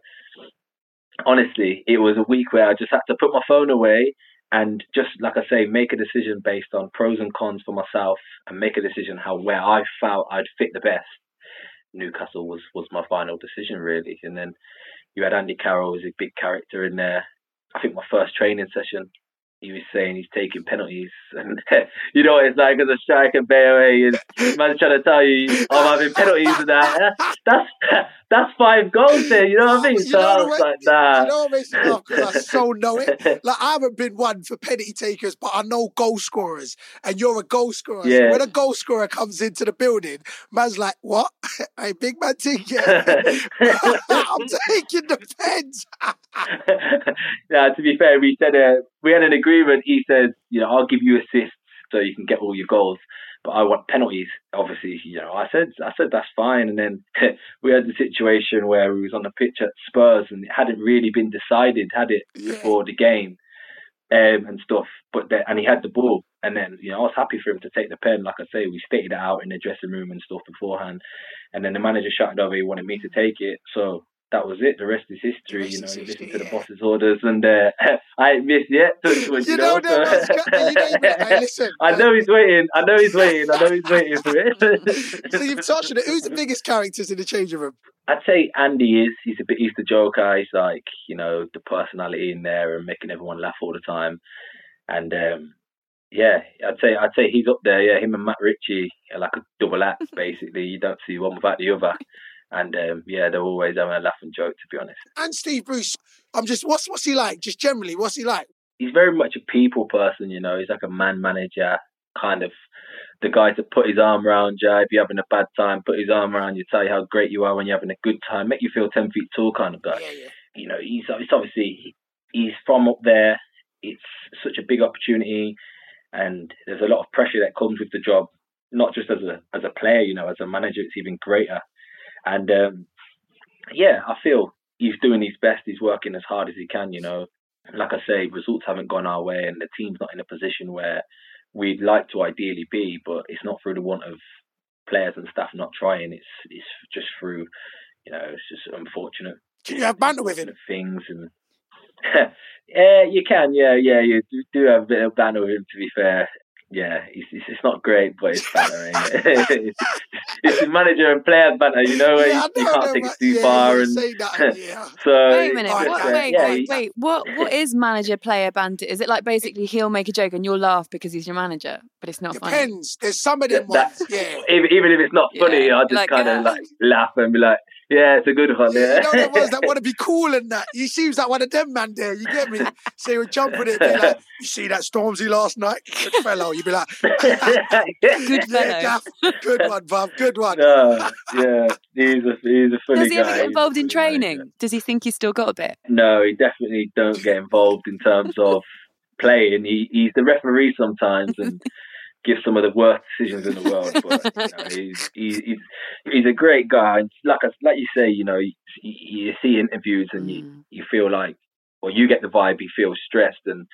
honestly, it was a week where I just had to put my phone away and just like I say, make a decision based on pros and cons for myself, and make a decision how where I felt I'd fit the best. Newcastle was was my final decision really, and then you had Andy Carroll as a big character in there. I think my first training session, he was saying he's taking penalties, and you know what it's like as a striker, Bayo is eh? man's trying to tell you oh, I'm having penalties and that. That's that's five goals there. You know what I mean? You So I was like, nah. You know what makes me laugh? Because I so know it. Like, I haven't been one for penalty takers, but I know goal scorers. And you're a goal scorer. So when a goal scorer comes into the building, man's like, what? hey, big man yeah. I'm taking the pens. now, to be fair, we said uh, we had an agreement. He says, you know, I'll give you assists so you can get all your goals, but I want penalties. Obviously, you know, I said, I said that's fine. And then we had the situation where we was on the pitch at Spurs, and it hadn't really been decided, had it, Yeah. before the game, um, and stuff. But then, and he had the ball, and then you know, I was happy for him to take the pen. Like I say, we stated it out in the dressing room and stuff beforehand, and then the manager shouted over. He wanted me to take it, so that was it. The rest is history. rest You know, you listen to the yeah. boss's orders, and uh, I ain't missed yet. Touch You you, know, that was, you know, you know, hey, listen. I know he's waiting. I know he's waiting. I know he's waiting for it. So you've touched on it. Who's the biggest characters in the changing room? I'd say Andy is. He's a bit. He's the joker. He's like you know the personality in there and making everyone laugh all the time. And um, yeah, I'd say I'd say he's up there. Yeah, him and Matt Ritchie are like a double act. Basically, you don't see one without the other. And um, yeah, they're always having a laugh and joke. To be honest, And Steve Bruce. I'm just, what's what's he like? Just generally, what's he like? he's very much a people person. You know, he's like a man manager, kind of the guy to put his arm around you if you're having a bad time. Put his arm around you, tell you how great you are when you're having a good time, make you feel ten feet tall, kind of guy. Yeah, yeah. you know, he's it's obviously he's from up there. It's such a big opportunity, and there's a lot of pressure that comes with the job. Not just as a as a player, you know, as a manager, it's even greater. And um, yeah, I feel he's doing his best. He's working as hard as he can. You know, like I say, results haven't gone our way, and the team's not in a position where we'd like to ideally be. But it's not through the want of players and staff not trying. It's it's just through, you know, it's just unfortunate Can you have banter with him? things and yeah, you can, yeah, yeah, you do, do have a bit of banter with him. To be fair, yeah, it's, it's, it's not great, but it's banter. Ain't it? it's, it's the manager and player banter, you know, where Yeah, I you, you can't no, take it but- too yeah, far, and that, yeah. so Wait a minute. Alright, What, wait, wait, wait. What what is manager player banter? Is it like basically he'll make a joke and you'll laugh because he's your manager, but it's not funny? Depends. There's some of them That- ones. Yeah. even, even if it's not funny, Yeah, I just like, kind of uh, like laugh and be like, yeah, it's a good one. Yeah, Yeah, you know them ones that want to be cool and that. He seems like one of them man there. You get me? So he would jump with it. Be like, you see that Stormzy last night? Good fellow. You'd be like, Good yeah, fellow. Gaff. Good one, Bob. Good one. no, yeah, he's a he's a funny Does he ever get involved in funny manager. training? Does he think he's still got a bit? No, he definitely don't get involved in terms of playing. He he's the referee sometimes and gives some of the worst decisions in the world. But you know, he's, he's he's he's a great guy. And like I, like you say, you know, you, you see interviews and you Mm. you feel like, or you get the vibe he feels stressed and.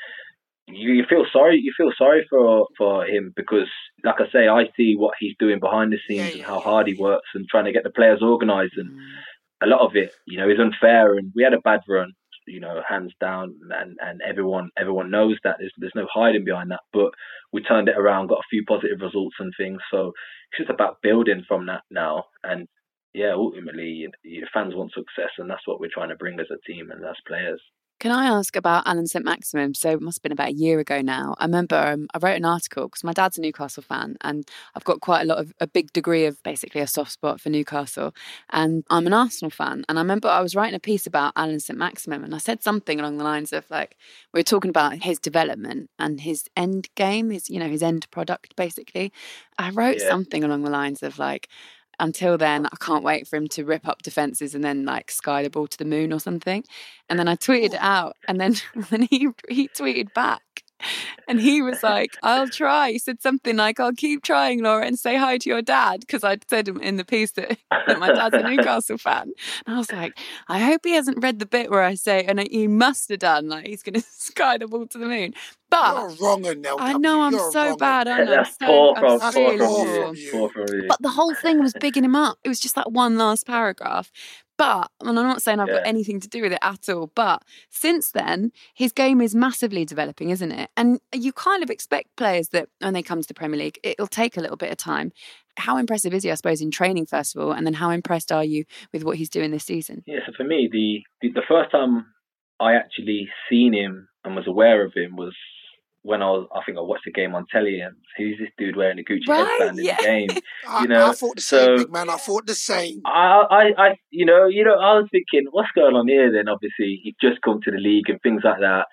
You, you feel sorry. You feel sorry for for him because, like I say, I see what he's doing behind the scenes Yeah, and how hard he works and trying to get the players organised. And Mm. a lot of it, you know, is unfair. And we had a bad run, you know, hands down, and, and everyone everyone knows that. There's there's no hiding behind that. But we turned it around, got a few positive results and things. So it's just about building from that now. And yeah, ultimately, you your fans want success, and that's what we're trying to bring as a team and as players. Can I ask about Allan Saint-Maximin? So it must have been about a year ago now. I remember um, I wrote an article because my dad's a Newcastle fan, and I've got quite a lot of a big degree of basically a soft spot for Newcastle. And I'm an Arsenal fan, and I remember I was writing a piece about Allan Saint-Maximin, and I said something along the lines of like we were talking about his development and his end game, his you know his end product basically. I wrote Yeah. something along the lines of like until then, I can't wait for him to rip up defenses and then like sky the ball to the moon or something. And then I tweeted oh. it out, and then then he he tweeted back. And he was like, I'll try. He said something like, I'll keep trying, Laura, and say hi to your dad. Because I'd said in the piece that, that my dad's a Newcastle fan. And I was like, I hope he hasn't read the bit where I say, and he must have done, like, he's going to sky the ball to the moon. But You're wrong, Nell. I know I'm You're so wrong. bad. I know. That's I'm poor so, from, I'm poor really from poor you. from you. Poor from you. But the whole thing was bigging him up. It was just that one last paragraph. But, and I'm not saying I've got anything to do with it at all, but since then, his game is massively developing, isn't it? And you kind of expect players that when they come to the Premier League, it'll take a little bit of time. How impressive is he, I suppose, in training, first of all? And then how impressed are you with what he's doing this season? Yeah, so for me, the, the the first time I actually seen him and was aware of him was when I was, I think I watched the game on telly and who's this dude wearing a Gucci Right, headband in yeah. the game? You know, I thought the same, so- big man. I thought the same. I, I, I, you know, you know, I was thinking, what's going on here? Then obviously he'd just come to the league and things like that,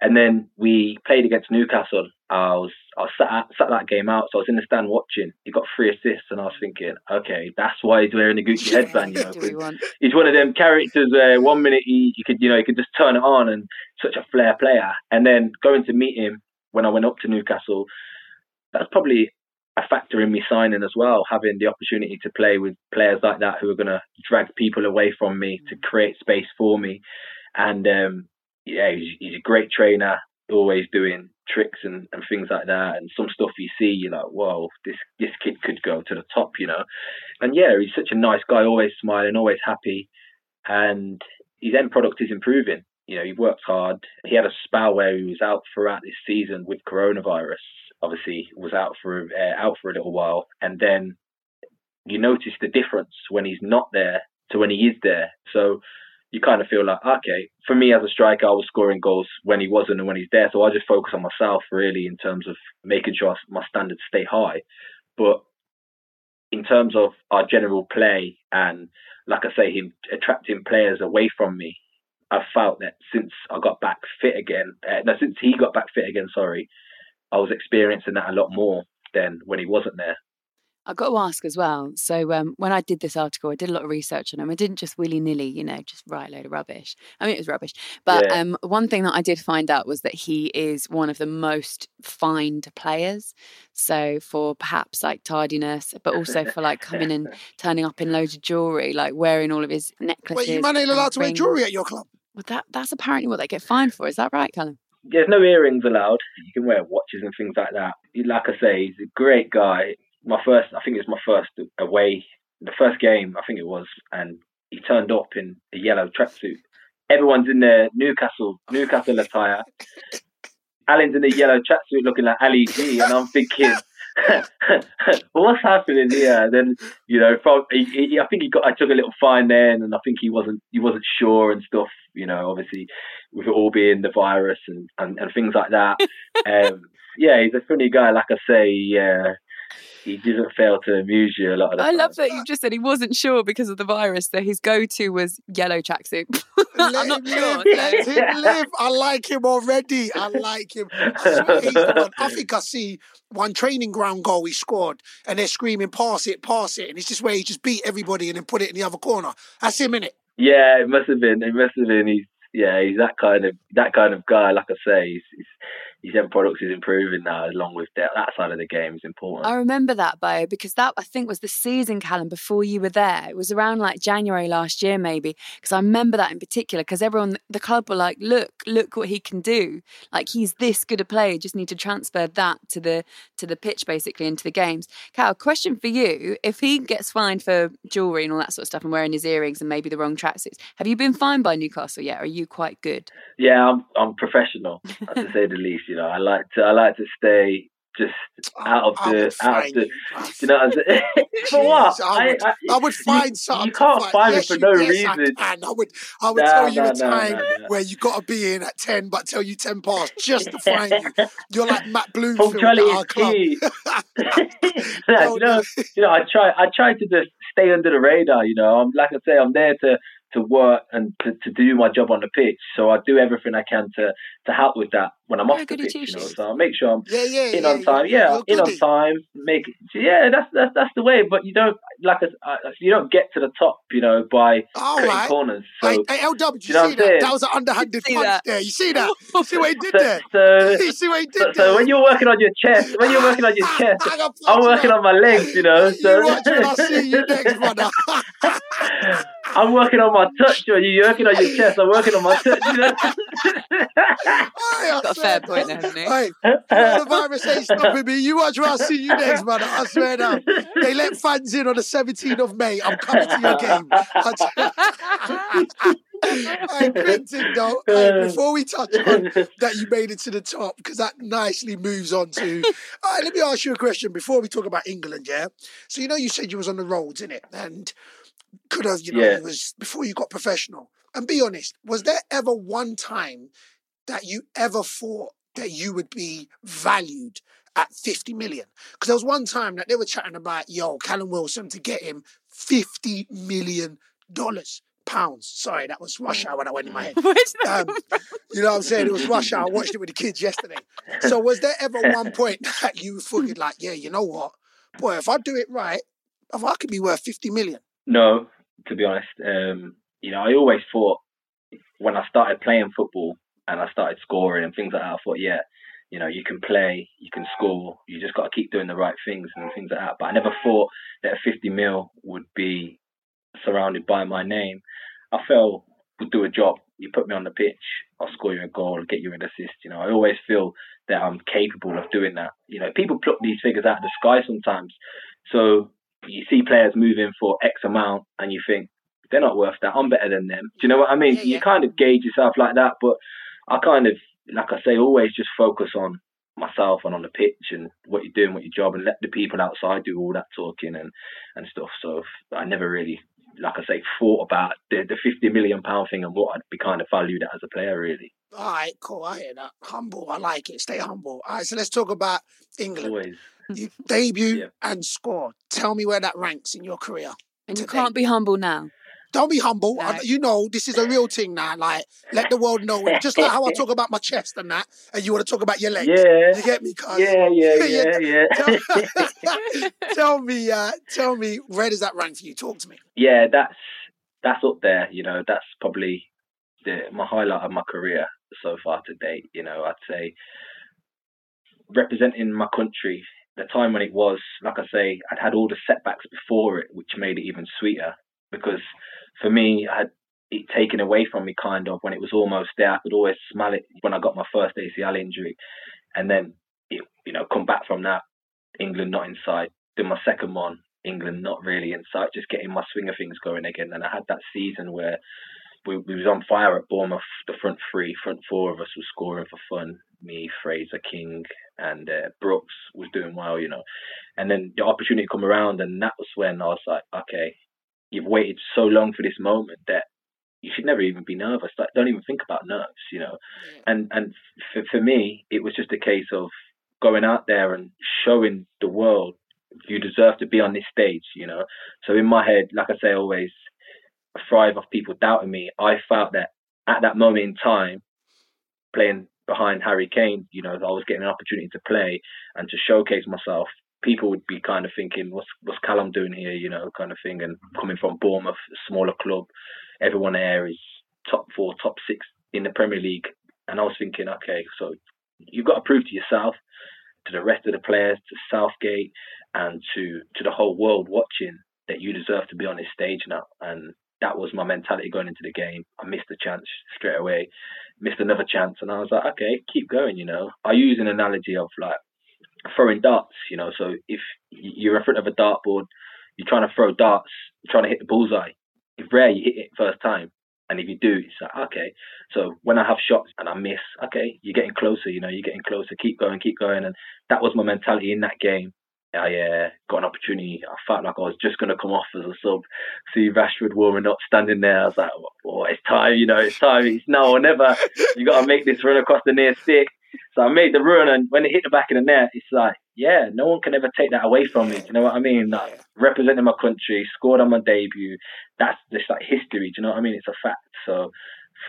and then we played against Newcastle. I was, I was sat, at, sat that game out, so I was in the stand watching. He got three assists, and I was thinking, okay, that's why he's wearing the Gucci headband. You know, Do we 'cause want? he's one of them characters where one minute he you could you know you could just turn it on and such a flair player, and then going to meet him when I went up to Newcastle, that's probably a factor in me signing as well, having the opportunity to play with players like that who are going to drag people away from me to create space for me, and um, yeah, he's, he's a great trainer, always doing tricks and, and things like that, and some stuff you see, you're like, whoa, this this kid could go to the top, you know, and yeah, he's such a nice guy, always smiling, always happy, and his end product is improving. You know, he worked hard. He had a spell where he was out throughout this season with coronavirus. Obviously, was out for uh, out for a little while, and then you notice the difference when he's not there to when he is there. So you kind of feel like, okay, for me as a striker, I was scoring goals when he wasn't and when he's there. So I just focus on myself really in terms of making sure my standards stay high. But in terms of our general play and, like I say, him attracting players away from me, I felt that since I got back fit again, uh, no, since he got back fit again, sorry, I was experiencing that a lot more than when he wasn't there. I've got to ask as well. So um, when I did this article, I did a lot of research on him. I didn't just willy nilly, you know, just write a load of rubbish. I mean, it was rubbish. But Yeah. um, one thing that I did find out was that he is one of the most fined players. So for perhaps like tardiness, but also for like coming and turning up in loads of jewelry, like wearing all of his necklaces. Wait, you man ain't allowed to wear jewelry at your club. Well, that that's apparently what they get fined for. Is that right, Callum? There's no earrings allowed. You can wear watches and things like that. Like I say, he's a great guy. My first, I think it's my first away, the first game, I think it was, and he turned up in a yellow tracksuit. Everyone's in their Newcastle Newcastle attire. Alan's in a yellow tracksuit looking like Ali G, and I'm thinking, what's happening here? Then you know, from he, he, I think he got, I took a little fine then, and I think he wasn't, he wasn't sure and stuff. You know, obviously with it all being the virus and and, and things like that. um, yeah, he's a funny guy. Like I say, yeah, he doesn't fail to amuse you a lot of the I time. love that you just said he wasn't sure because of the virus. So his go-to was yellow tracksuit. I'm not him sure. live. so- Let him live. I like him already. I like him. I, swear he's the one. I think I see one training ground goal he scored, and they're screaming, "Pass it, pass it!" And it's just where he just beat everybody and then put it in the other corner. That's him, innit? Yeah, it must have been. It must have been. He's yeah, he's that kind of that kind of guy. Like I say, he's, he's his end products is improving now, along with that that side of the game is important. I remember that bio because that I think was the season, Callum, before you were there. It was around like January last year, maybe. Because I remember that in particular because everyone, the club were like, "Look, look what he can do! Like he's this good a player. Just need to transfer that to the to the pitch, basically, into the games." Cal, question for you: If he gets fined for jewelry and all that sort of stuff and wearing his earrings and maybe the wrong tracksuits, have you been fined by Newcastle yet? Or are you quite good? Yeah, I'm I'm professional to say the least. You know, I like to I like to stay just oh, out of the out of the. you. You know, what I'm saying? for what? I would, I, I would find you, something. You can't find. find yes, me for no yes, reason. I. I would, I would Nah, tell you nah, a time nah. where you got to be in at ten, but tell you ten past just to find you. You're like Matt Bloomfield at our is club. key. No, you know, you know, I try, I try to just stay under the radar. You know, I'm like I say, I'm there to to work and to, to do my job on the pitch. So I do everything I can to to help with that when I'm off the goody pitch. You know, two-shoes. so I make sure I'm Yeah, yeah, in yeah, on time. Yeah, You're in on goody. time. Make yeah, that's that's that's the way. But you don't like a, uh, you don't get to the top, you know, by All cutting right. corners. So Hey, hey, LW, did you you know see that? That was an underhanded punch that. there. You see that? see what he did so, there? so, You see what he did so, there? so when you're working on your chest, when you're working on your chest, Bang a punch, I'm working man. on my legs, you know. So You watch when I see you next, brother. I'm working on my touch, you're working on your chest. I'm working on my touch, you know. Hey, I Got a swear fair point there, hasn't he? Hey, coronavirus ain't stopping me. You watch when I see you next, brother. I swear now. They let fans in on the 17th of May. I'm coming to your game. I t- hey, Quentin, though, hey, before we touch on that you made it to the top, because that nicely moves on to. All right, let me ask you a question before we talk about England, yeah? So, you know, you said you was on the roads, in it, And could have, you know, Yeah. it was before you got professional. And be honest, was there ever one time that you ever thought that you would be valued at 50 million? Because there was one time that they were chatting about, yo, Callum Wilson to get him 50 million dollars. Pounds. Sorry, that was rush hour when I went in my head. Where that Um, you know what I'm saying? It was rush hour. I watched it with the kids yesterday. So was there ever one point that you figured like, yeah, you know what? Boy, if I do it right, if I could be worth 50 million. No, to be honest, um, you know, I always thought when I started playing football and I started scoring and things like that, I thought, yeah, you know, you can play, you can score, you just got to keep doing the right things and things like that. But I never thought that 50 mil would be surrounded by my name. I felt would do a job. You put me on the pitch, I'll score you a goal, get you an assist. You know, I always feel that I'm capable of doing that. You know, people pluck these figures out of the sky sometimes. So you see players moving for X amount and you think, they're not worth that. I'm better than them. Do you know what I mean? Yeah, so you kind of gauge yourself like that. But I kind of, like I say, always just focus on myself and on the pitch and what you're doing, what your job, and let the people outside do all that talking and, and stuff. So I never really, like I say, thought about the, the 50 million pound thing and what I'd be kind of valued at as a player, really. All right, cool. I hear that. Humble. I like it. Stay humble. All right, so let's talk about England. Always. You debut Yeah. and score. Tell me where that ranks in your career. And you can't be humble now. Don't be humble. I- you know, this is a real thing now. Like, let the world know. it. Just like how I talk about my chest and that, and you want to talk about your legs. Yeah. You get me, cuz? Yeah, yeah, yeah, yeah. Tell, tell me, uh, tell me, where does that rank for you? Talk to me. yeah, that's that's up there. You know, that's probably the my highlight of my career so far to date. You know, I'd say representing my country, the time when it was, like I say, I'd had all the setbacks before it, which made it even sweeter. Because for me, I had it taken away from me, kind of when it was almost there. I could always smell it when I got my first ACL injury, and then it, you know, come back from that, England not in sight. Then my second one, England not really in sight, just getting my swing of things going again. And I had that season where we, we was on fire at Bournemouth. The front three, front four of us was scoring for fun. Me, Fraser, King, and uh, Brooks was doing well, you know. And then the opportunity come around, and that was when I was like, okay, you've waited so long for this moment that you should never even be nervous. Like, don't even think about nerves, you know. And and for for me, it was just a case of going out there and showing the world you deserve to be on this stage, you know. So in my head, like I say, always thrive off people doubting me. I felt that at that moment in time, playing behind Harry Kane, you know, I was getting an opportunity to play and to showcase myself. People would be kind of thinking, "What's what's Callum doing here?" You know, kind of thing. And mm-hmm. coming from Bournemouth, a smaller club, everyone there is top four, top six in the Premier League, and I was thinking, okay, so you've got to prove to yourself, to the rest of the players, to Southgate, and to to the whole world watching that you deserve to be on this stage now. And that was my mentality going into the game. I missed the chance straight away, missed another chance, and I was like, okay, keep going. You know, I use an analogy of like throwing darts. You know, so if you're in front of a dartboard, you're trying to throw darts, you're trying to hit the bullseye. If rare, you hit it first time. And if you do, it's like, okay. So when I have shots and I miss, okay, you're getting closer, you know, you're getting closer. Keep going, keep going. And that was my mentality in that game. I uh, got an opportunity. I felt like I was just going to come off as a sub. See Rashford warming up, standing there. I was like, oh, it's time, you know, it's time. It's now or never. You got to make this run across the near stick. So I made the run, and when it hit the back of the net, it's like, yeah, no one can ever take that away from me. Do you know what I mean? Like, representing my country, scored on my debut. That's just like history. Do you know what I mean? It's a fact. So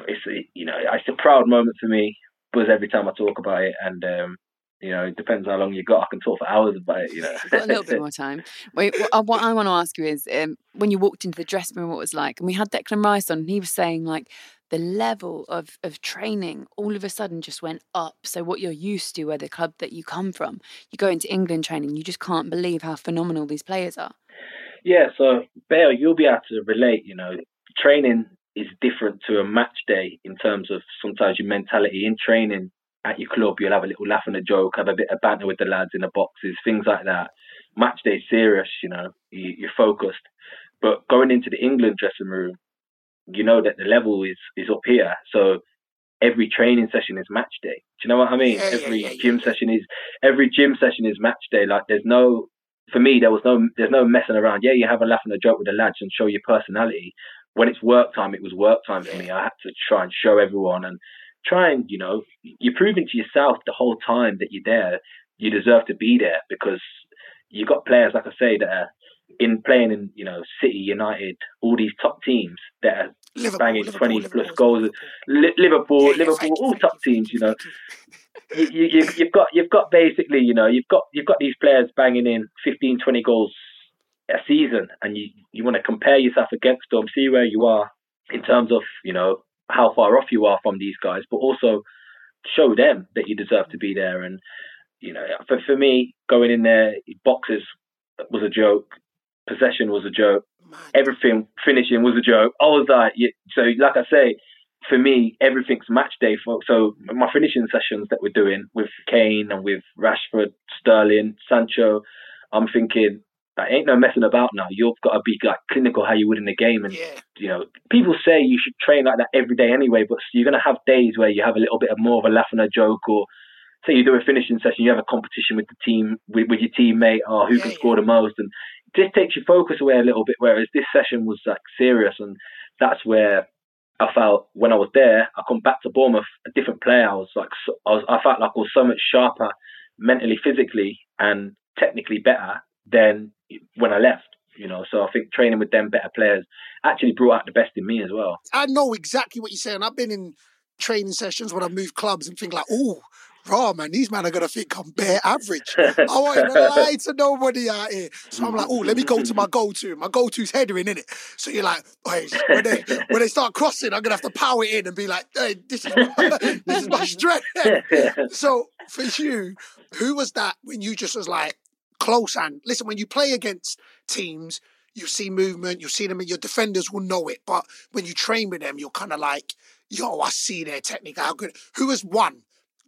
it's you know, it's a proud moment for me. Buzz every time I talk about it, and um, you know, it depends how long you got. I can talk for hours about it. You know, got a little bit more time. Wait, what, uh, I want to ask you is, um, when you walked into the dressing room, what it was like? And we had Declan Rice on, and he was saying like the level of of training all of a sudden just went up. So what you're used to, where the club that you come from, you go into England training, you just can't believe how phenomenal these players are. Yeah, so Bayo, you'll be able to relate. You know, training is different to a match day in terms of sometimes your mentality in training at your club. You'll have a little laugh and a joke, have a bit of banter with the lads in the boxes, things like that. Match day serious, you know, you, are focused. But going into the England dressing room, you know that the level is is up here. So every training session is match day. Do you know what I mean? Yeah, every yeah, yeah, gym session is every gym session is match day. Like there's no for me there was no there's no messing around. Yeah, you have a laugh and a joke with the lads and show your personality. When it's work time, it was work time for me. I had to try and show everyone and try and you know you're proving to yourself the whole time that you're there. You deserve to be there because you got players like I say that are in playing in you know City, United, all these top teams Liverpool, banging Liverpool, twenty Liverpool, plus goals. Liverpool, yeah, Liverpool, all top teams. You know, you, you, you've got you've got basically you know you've got you've got these players banging in 15, 20 goals a season, and you you want to compare yourself against them, see where you are in terms of you know how far off you are from these guys, but also show them that you deserve to be there. And you know, for for me, going in there, boxes was a joke possession was a joke. Everything finishing was a joke. I was like, yeah, so like I say, for me, everything's match day. For, so my finishing sessions that we're doing with Kane and with Rashford, Sterling, Sancho, I'm thinking, like, ain't no messing about now. You've got to be like clinical how you would in the game. And, yeah. you know, people say you should train like that every day anyway, but you're going to have days where you have a little bit of more of a laugh and a joke or say you do a finishing session, you have a competition with the team, with, with your teammate, or who yeah, can yeah. score the most. And just takes your focus away a little bit. Whereas this session was like serious, and that's where I felt when I was there. I come back to Bournemouth a different player. I was like, I was, I felt like I was so much sharper, mentally, physically, and technically better than when I left. You know, so I think training with them better players actually brought out the best in me as well. I know exactly what you're saying. I've been in training sessions when I moved clubs and think like, oh, raw man, these men are gonna think I'm bare average. I want to lie to nobody out here. So I'm like, oh, let me go to my go-to. My go-to's headering in it. So you're like, hey, when they when they start crossing, I'm gonna have to power it in and be like, hey, this is my, this is my strength. so for you, who was that when you just was like close and listen, when you play against teams, you see movement, you see them, and your defenders will know it. But when you train with them, you're kind of like, yo, I see their technique. How good? Who was one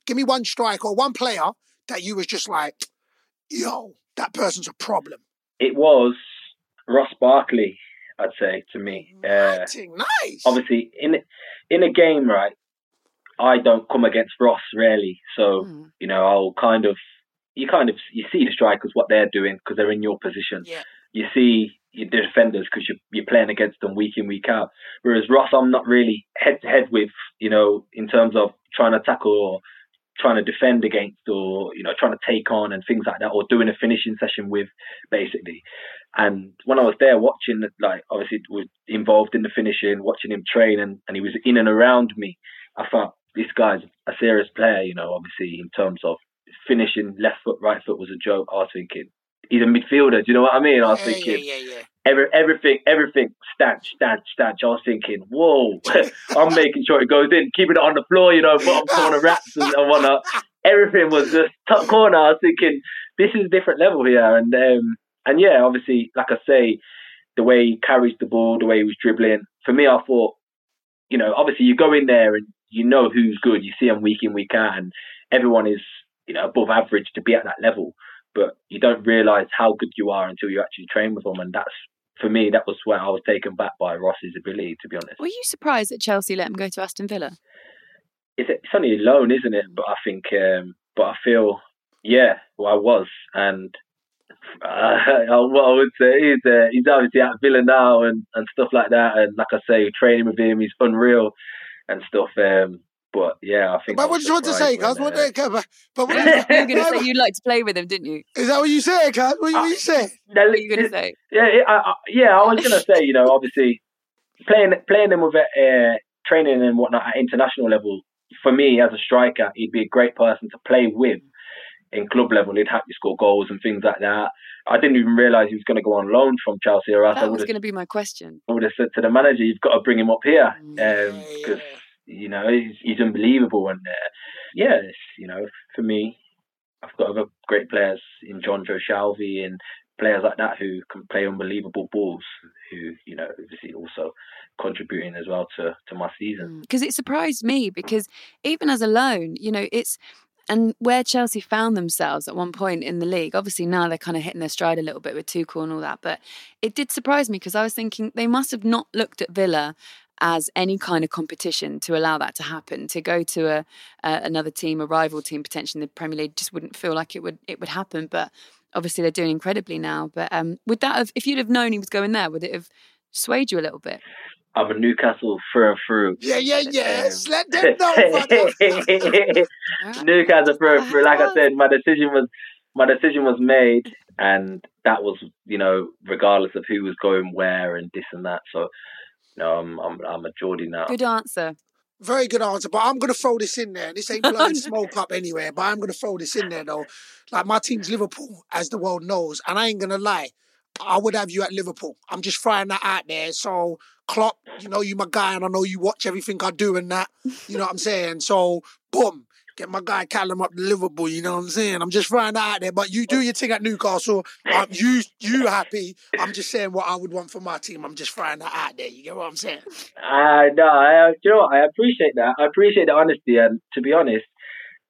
Give me one striker or one player that you was just like, yo, that person's a problem. It was Ross Barkley, I'd say to me. Uh, nice. Obviously, in in a game, right? I don't come against Ross really, so mm. you know I'll kind of you kind of you see the strikers what they're doing because they're in your position. Yeah. You see the defenders because you're, you're playing against them week in week out. Whereas Ross, I'm not really head to head with, you know, in terms of trying to tackle or trying to defend against or you know trying to take on and things like that or doing a finishing session with basically. And when I was there watching like obviously was involved in the finishing watching him train and, and he was in and around me I thought this guy's a serious player you know obviously in terms of finishing left foot right foot was a joke. I was thinking he's a midfielder do you know what I mean? I was yeah, thinking yeah, yeah, every, everything, everything, stanch, stanch, stanch. I was thinking, whoa, I'm making sure it goes in, keeping it on the floor, you know, bottom corner wraps and, whatnot. Everything was just top corner. I was thinking, this is a different level here. And um, and yeah, obviously, like I say, the way he carries the ball, the way he was dribbling. For me, I thought, you know, obviously you go in there and you know who's good. You see them week in, week out, and everyone is, you know, above average to be at that level. But you don't realise how good you are until you actually train with them, and that's for me, that was where I was taken back by Ross's ability, to be honest. Were you surprised that Chelsea let him go to Aston Villa? It's, it's only a loan, isn't it? But I think, um, but I feel, yeah, well, I was. And uh, what I would say is uh, he's obviously at Villa now and, and stuff like that. And like I say, training with him, he's unreal and stuff. Um, But yeah, I think. But what did you want to say, guys? Cuz? What did but, but what you were going to say you'd like to play with him, didn't you? Is that what you said, Cuz? What, uh, what you said? What were you going to say? Yeah, I, I, yeah, I was going to say, you know, obviously playing playing them with uh, training and whatnot at international level. For me, as a striker, he'd be a great person to play with in club level. He'd help you score goals and things like that. I didn't even realise he was going to go on loan from Chelsea, or else That I was going to be my question. I would have said to the manager, "You've got to bring him up here because Yeah, yeah. You know he's, he's unbelievable." And uh, yeah, it's, you know, for me, I've got other great players in John Joe Shalvey and players like that who can play unbelievable balls. Who you know, obviously also contributing as well to to my season. Because it surprised me because even as a loan, you know, it's and where Chelsea found themselves at one point in the league, obviously now they're kind of hitting their stride a little bit with Tuchel and all that, but it did surprise me because I was thinking they must have not looked at Villa as any kind of competition to allow that to happen. To go to a, a another team, a rival team, potentially in the Premier League, just wouldn't feel like it would it would happen. But obviously they're doing incredibly now. But um, would that have, if you'd have known he was going there, would it have swayed you a little bit? I'm a Newcastle through and through. Yeah, yeah, yes. Um, Let them know. Newcastle through and through. Like I said, my decision was my decision was made, and that was you know regardless of who was going where and this and that. So no, I'm I'm I'm a Geordie now. Good answer. Very good answer, but I'm gonna throw this in there. This ain't blowing smoke up anywhere, but I'm gonna throw this in there though. Like my team's Liverpool, as the world knows, and I ain't gonna lie. I would have you at Liverpool. I'm just throwing that out there. So Klopp, you know you're my guy, and I know you watch everything I do and that. You know what I'm saying? So boom, get my guy Callum up to Liverpool. You know what I'm saying? I'm just throwing that out there. But you do your thing at Newcastle. You you happy? I'm just saying what I would want for my team. I'm just throwing that out there. You get what I'm saying? Uh, no, I, you know what? I appreciate that. I appreciate the honesty, and to be honest,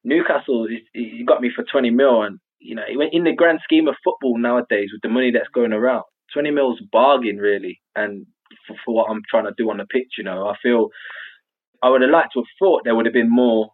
Newcastle, is- you got me for 20 mil, and you know, in the grand scheme of football nowadays, with the money that's going around, 20 mil's bargain really, and for, for what I'm trying to do on the pitch, you know, I feel I would have liked to have thought there would have been more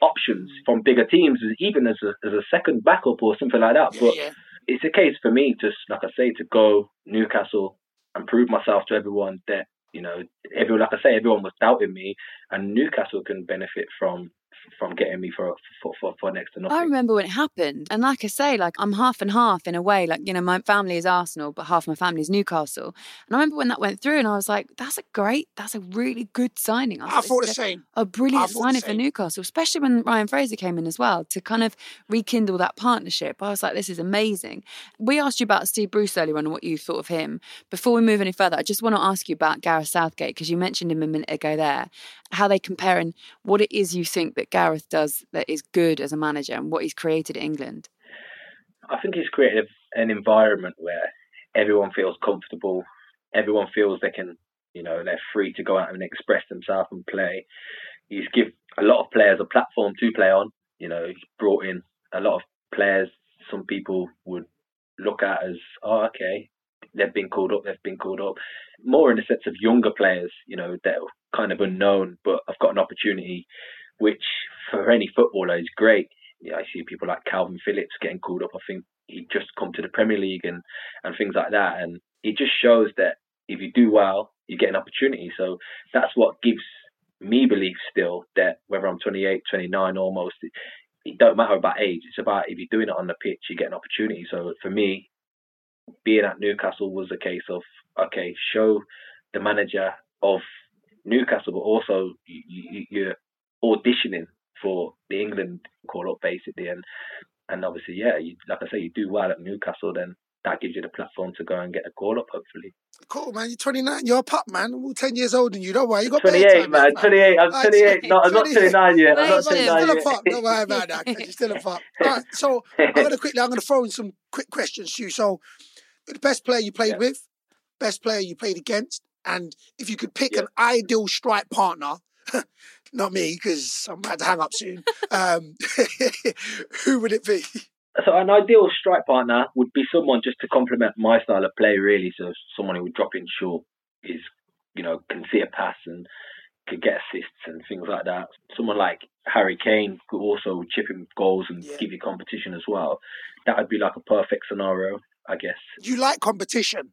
options from bigger teams, even as a as a second backup or something like that. But yeah. it's a case for me, just like I say, to go Newcastle and prove myself to everyone that you know, everyone like I say, everyone was doubting me, and Newcastle can benefit from from getting me for for for, for next to nothing. I remember when it happened, and like I say, like I'm half and half in a way. Like you know, my family is Arsenal, but half my family is Newcastle. And I remember when that went through, and I was like, "That's a great, that's a really good signing." was I like, thought the "This a- same. a brilliant I thought the signing for. Newcastle, especially when Ryan Fraser came in as well to kind of rekindle that partnership. I was like, this is amazing. We asked you about Steve Bruce earlier on and what you thought of him. Before we move any further, I just want to ask you about Gareth Southgate because you mentioned him a minute ago there. How they compare and what it is you think that Gareth does that is good as a manager and what he's created at England. I think he's created an environment where everyone feels comfortable, everyone feels they can, you know, they're free to go out and express themselves and play. He's give a lot of players a platform to play on. You know, he's brought in a lot of players. Some people would look at as, oh, okay, they've been called up, they've been called up. More in the sense of younger players, you know, that are kind of unknown, but have got an opportunity, which for any footballer is great. Yeah, I see people like Kalvin Phillips getting called up. I think he'd just come to the Premier League and, and things like that. And it just shows that if you do well, you get an opportunity. So that's what gives me belief still that whether I'm 28, 29 almost, it, it don't matter about age. It's about if you're doing it on the pitch, you get an opportunity. So for me, being at Newcastle was a case of, okay, show the manager of Newcastle, but also you, you're auditioning for the England call up basically. And and obviously, yeah, you, like I say, you do well at Newcastle, then that gives you the platform to go and get a call up, hopefully. Cool, man. You're 29. You're a pup, man. All 10 years older than you. Don't worry. You got 28, bedtime, man. 28. I'm 28. Not, I'm not 29 yet. I'm not Wait, You're still a pup. Don't worry about that. You're still a pup. All right, so I'm gonna quickly. I'm gonna throw in some quick questions to you. So, the best player you played Yeah. with, best player you played against, and if you could pick Yeah. an ideal strike partner, not me because I'm about to hang up soon. Um, who would it be? So an ideal strike partner would be someone just to complement my style of play, really. So someone who would drop in short, is you know can see a pass and could get assists and things like that. Someone like Harry Kane could also chip in goals and Yeah. give you competition as well. That would be like a perfect scenario, I guess. You like competition.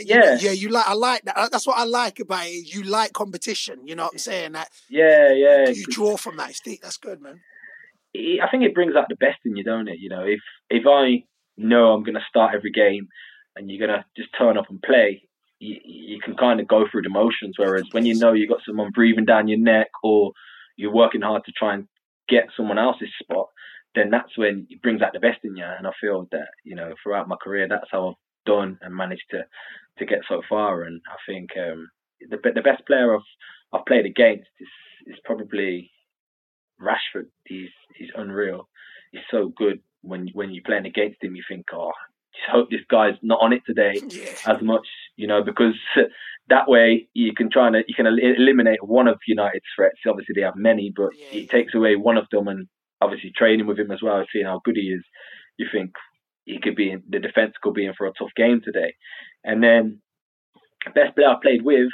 Yeah. yeah. You like. I like that. Uh, that's what I like about it. You like competition. You know what I'm saying? That Yeah, yeah. you draw from that. Deep. That's good, man. I think it brings out the best in you, don't it? You know, if if I know I'm going to start every game and you're going to just turn up and play, you, you can kind of go through the motions. Whereas when you know you've got someone breathing down your neck or you're working hard to try and get someone else's spot, then that's when it brings out the best in you. And I feel that, you know, throughout my career, that's how I've done and managed to, to get so far. And I think um, the, the best player I've, I've played against is, is probably Rashford. He's he's unreal. He's so good. When when you're playing against him, you think, oh, just hope this guy's not on it today Yeah. as much, you know, because that way you can try and you can eliminate one of United's threats. Obviously, they have many, but Yeah. it takes away one of them, and obviously training with him as well, seeing how good he is, you think he could be in, the defense could be in for a tough game today. And then best player I played with,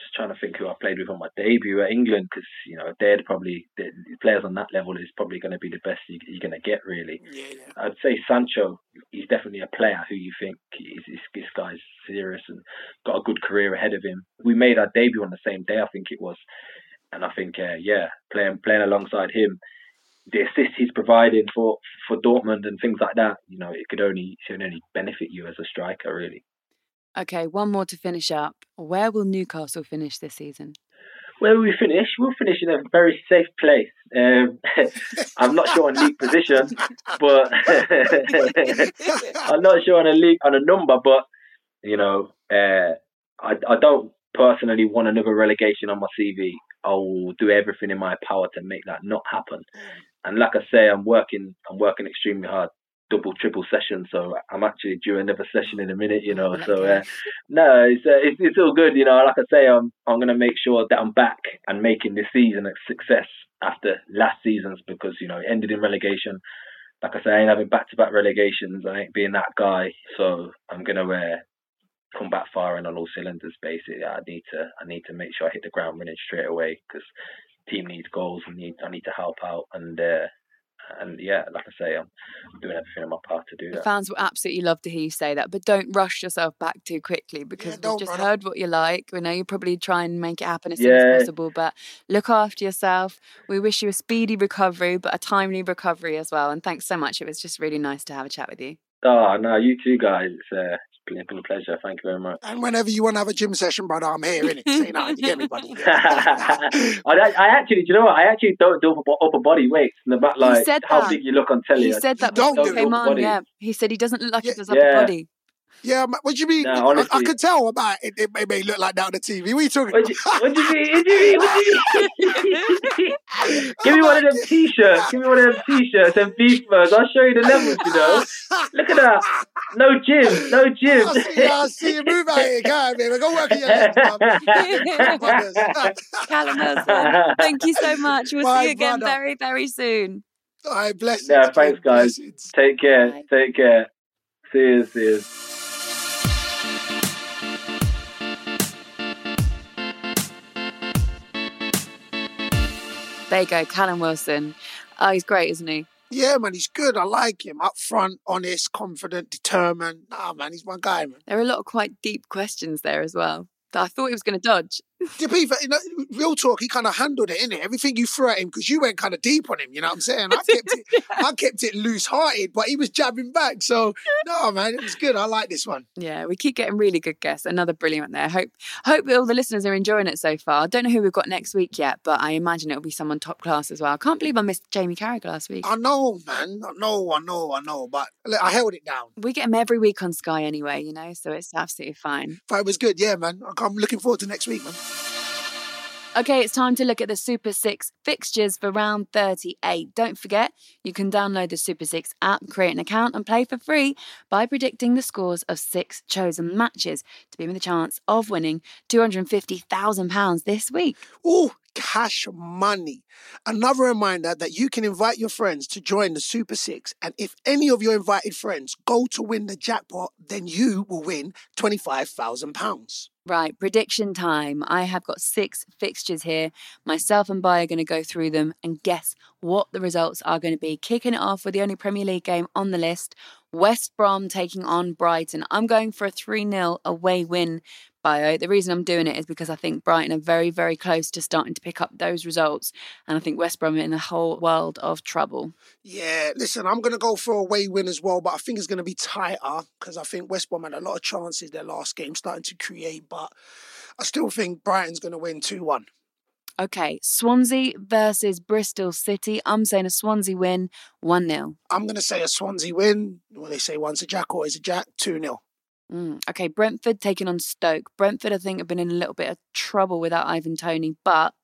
just trying to think who I played with on my debut at England, because you know they're probably the players on that level is probably going to be the best you, you're going to get really. Yeah, yeah. I'd say Sancho. He's definitely a player who you think is, is this guy's serious and got a good career ahead of him. We made our debut on the same day, I think it was, and I think uh, yeah, playing playing alongside him, the assist he's providing for for Dortmund and things like that, you know, it could only it can only benefit you as a striker, really. Okay, one more to finish up. Where will Newcastle finish this season? Where will we finish? We'll finish in a very safe place. Um, I'm not sure on league position, but I'm not sure on a league on a number. But you know, uh, I I don't personally want another relegation on my CV. I will do everything in my power to make that not happen. And like I say, I'm working I'm working extremely hard, double triple sessions. So I'm actually due another session in a minute. You know, so. Uh, no, it's, uh, it's it's all good. You know, like I say, I'm I'm gonna make sure that I'm back and making this season a success after last season's because you know it ended in relegation. Like I say, I ain't having back to back relegations. I ain't being that guy. So I'm gonna uh, come back firing on all cylinders. Basically, I need to I need to make sure I hit the ground running straight away because team needs goals. and need I need to help out and. Uh, and yeah, like I say, I'm doing everything in my power to do that. The fans will absolutely love to hear you say that, but don't rush yourself back too quickly because we've just run up. heard what you like. We know you probably try and make it happen as soon as possible, but look after yourself. We wish you a speedy recovery, but a timely recovery as well. And thanks so much. It was just really nice to have a chat with you. Oh no, you too, guys. It's, uh, it's been a pleasure. Thank you very much. And whenever you want to have a gym session, brother, I'm here, innit? Say no, you get me, buddy. I, I actually, do you know what? I actually don't do upper, upper body weights. No matter like said how that. big you look on telly. He I said that don't before do he came upper on. body. Yeah, he said he doesn't look like Yeah. he does upper Yeah. body. Yeah, man, what do you mean? No, I- I, could tell about it. It may, may look like that on the TV. What are you talking What about? you, what do you mean? What do you mean? What do you mean? Give me one of them oh t-shirts. Give me one of them t-shirts and beef burgers. I'll show you the levels. You know. Look at that. No gym. No gym. I see, I see you move out here, guy, baby. Go work in your legs, man. Callum Wilson, thank you so much. We'll My see you again brother. very, very soon. All right, blessings. Yeah, thanks, guys. blessings. Take care. Bye. Take care. See you. See you. There you go, Callum Wilson. Oh, he's great, isn't he? Yeah, man, he's good. I like him. Up front, honest, confident, determined. Nah, man, he's my guy, man. There are a lot of quite deep questions there as well that I thought he was going to dodge. To be fair, you know, real talk, he kind of handled it, innit? Everything you threw at him, because you went kind of deep on him, you know what I'm saying? I kept it, I kept it loose hearted, but he was jabbing back. So, no, man, it was good. I like this one. Yeah, we keep getting really good guests. Another brilliant one there. Hope hope all the listeners are enjoying it so far. I don't know who we've got next week yet, but I imagine it'll be someone top class as well. I can't believe I missed Jamie Carragher last week. I know, man. I know, I know, I know. But look, I held it down. We get him every week on Sky anyway, you know, so it's absolutely fine. But it was good, yeah, man. I'm looking forward to next week, man. Okay, it's time to look at the Super 6 fixtures for round 38. Don't forget, you can download the Super 6 app, create an account, and play for free by predicting the scores of six chosen matches to be with the chance of winning £250,000 this week. Ooh, cash money. Another reminder that you can invite your friends to join the Super Six. And if any of your invited friends go to win the jackpot, then you will win £25,000. Right, prediction time. I have got six fixtures here. Myself and Bai are going to go through them and guess what the results are going to be. Kicking it off with the only Premier League game on the list West Brom taking on Brighton. I'm going for a 3 0 away win Bayo. The reason I'm doing it is because I think Brighton are very, very close to starting to pick up those results. And I think West Brom are in a whole world of trouble. Yeah, listen, I'm going to go for a away win as well, but I think it's going to be tighter because I think West Brom had a lot of chances their last game starting to create, but I still think Brighton's going to win 2 1. Okay, Swansea versus Bristol City. I'm saying a Swansea win 1 0. I'm going to say a Swansea win. Well, they say once a jack, always a jack, 2 0. Mm, okay, Brentford taking on Stoke. Brentford, I think, have been in a little bit of trouble without Ivan Toney, but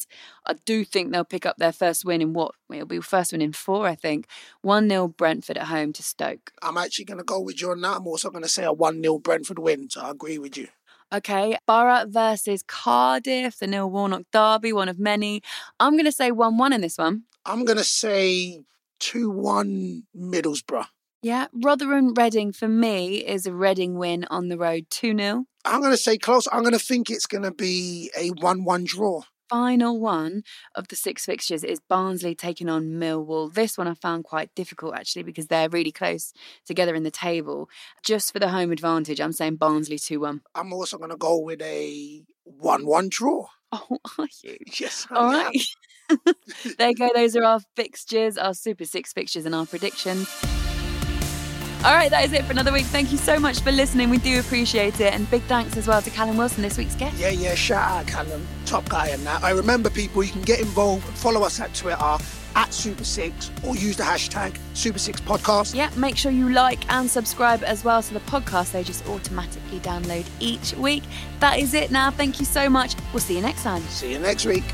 I do think they'll pick up their first win in what? It'll be first win in four, I think. 1 0 Brentford at home to Stoke. I'm actually going to go with you on that. I'm also going to say a 1 0 Brentford win, so I agree with you. Okay, Borough versus Cardiff, the Neil Warnock derby, one of many. I'm going to say 1 1 in this one. I'm going to say 2 1 Middlesbrough. Yeah, Rotherham Reading for me is a Reading win on the road 2 0. I'm going to say close. I'm going to think it's going to be a 1 1 draw. Final one of the six fixtures is Barnsley taking on Millwall. This one I found quite difficult actually because they're really close together in the table. Just for the home advantage, I'm saying Barnsley 2 1. I'm also going to go with a 1 1 draw. Oh, are you? Yes. I All am. right. there you go. Those are our fixtures, our Super Six fixtures, and our predictions. All right, that is it for another week. Thank you so much for listening. We do appreciate it. And big thanks as well to Callum Wilson, this week's guest. Yeah, yeah, shout out Callum, top guy and that. I remember people, you can get involved, follow us at Twitter at Super Six or use the hashtag Super Six Podcast. Yeah, make sure you like and subscribe as well so the podcast they just automatically download each week. That is it now. Thank you so much. We'll see you next time. See you next week.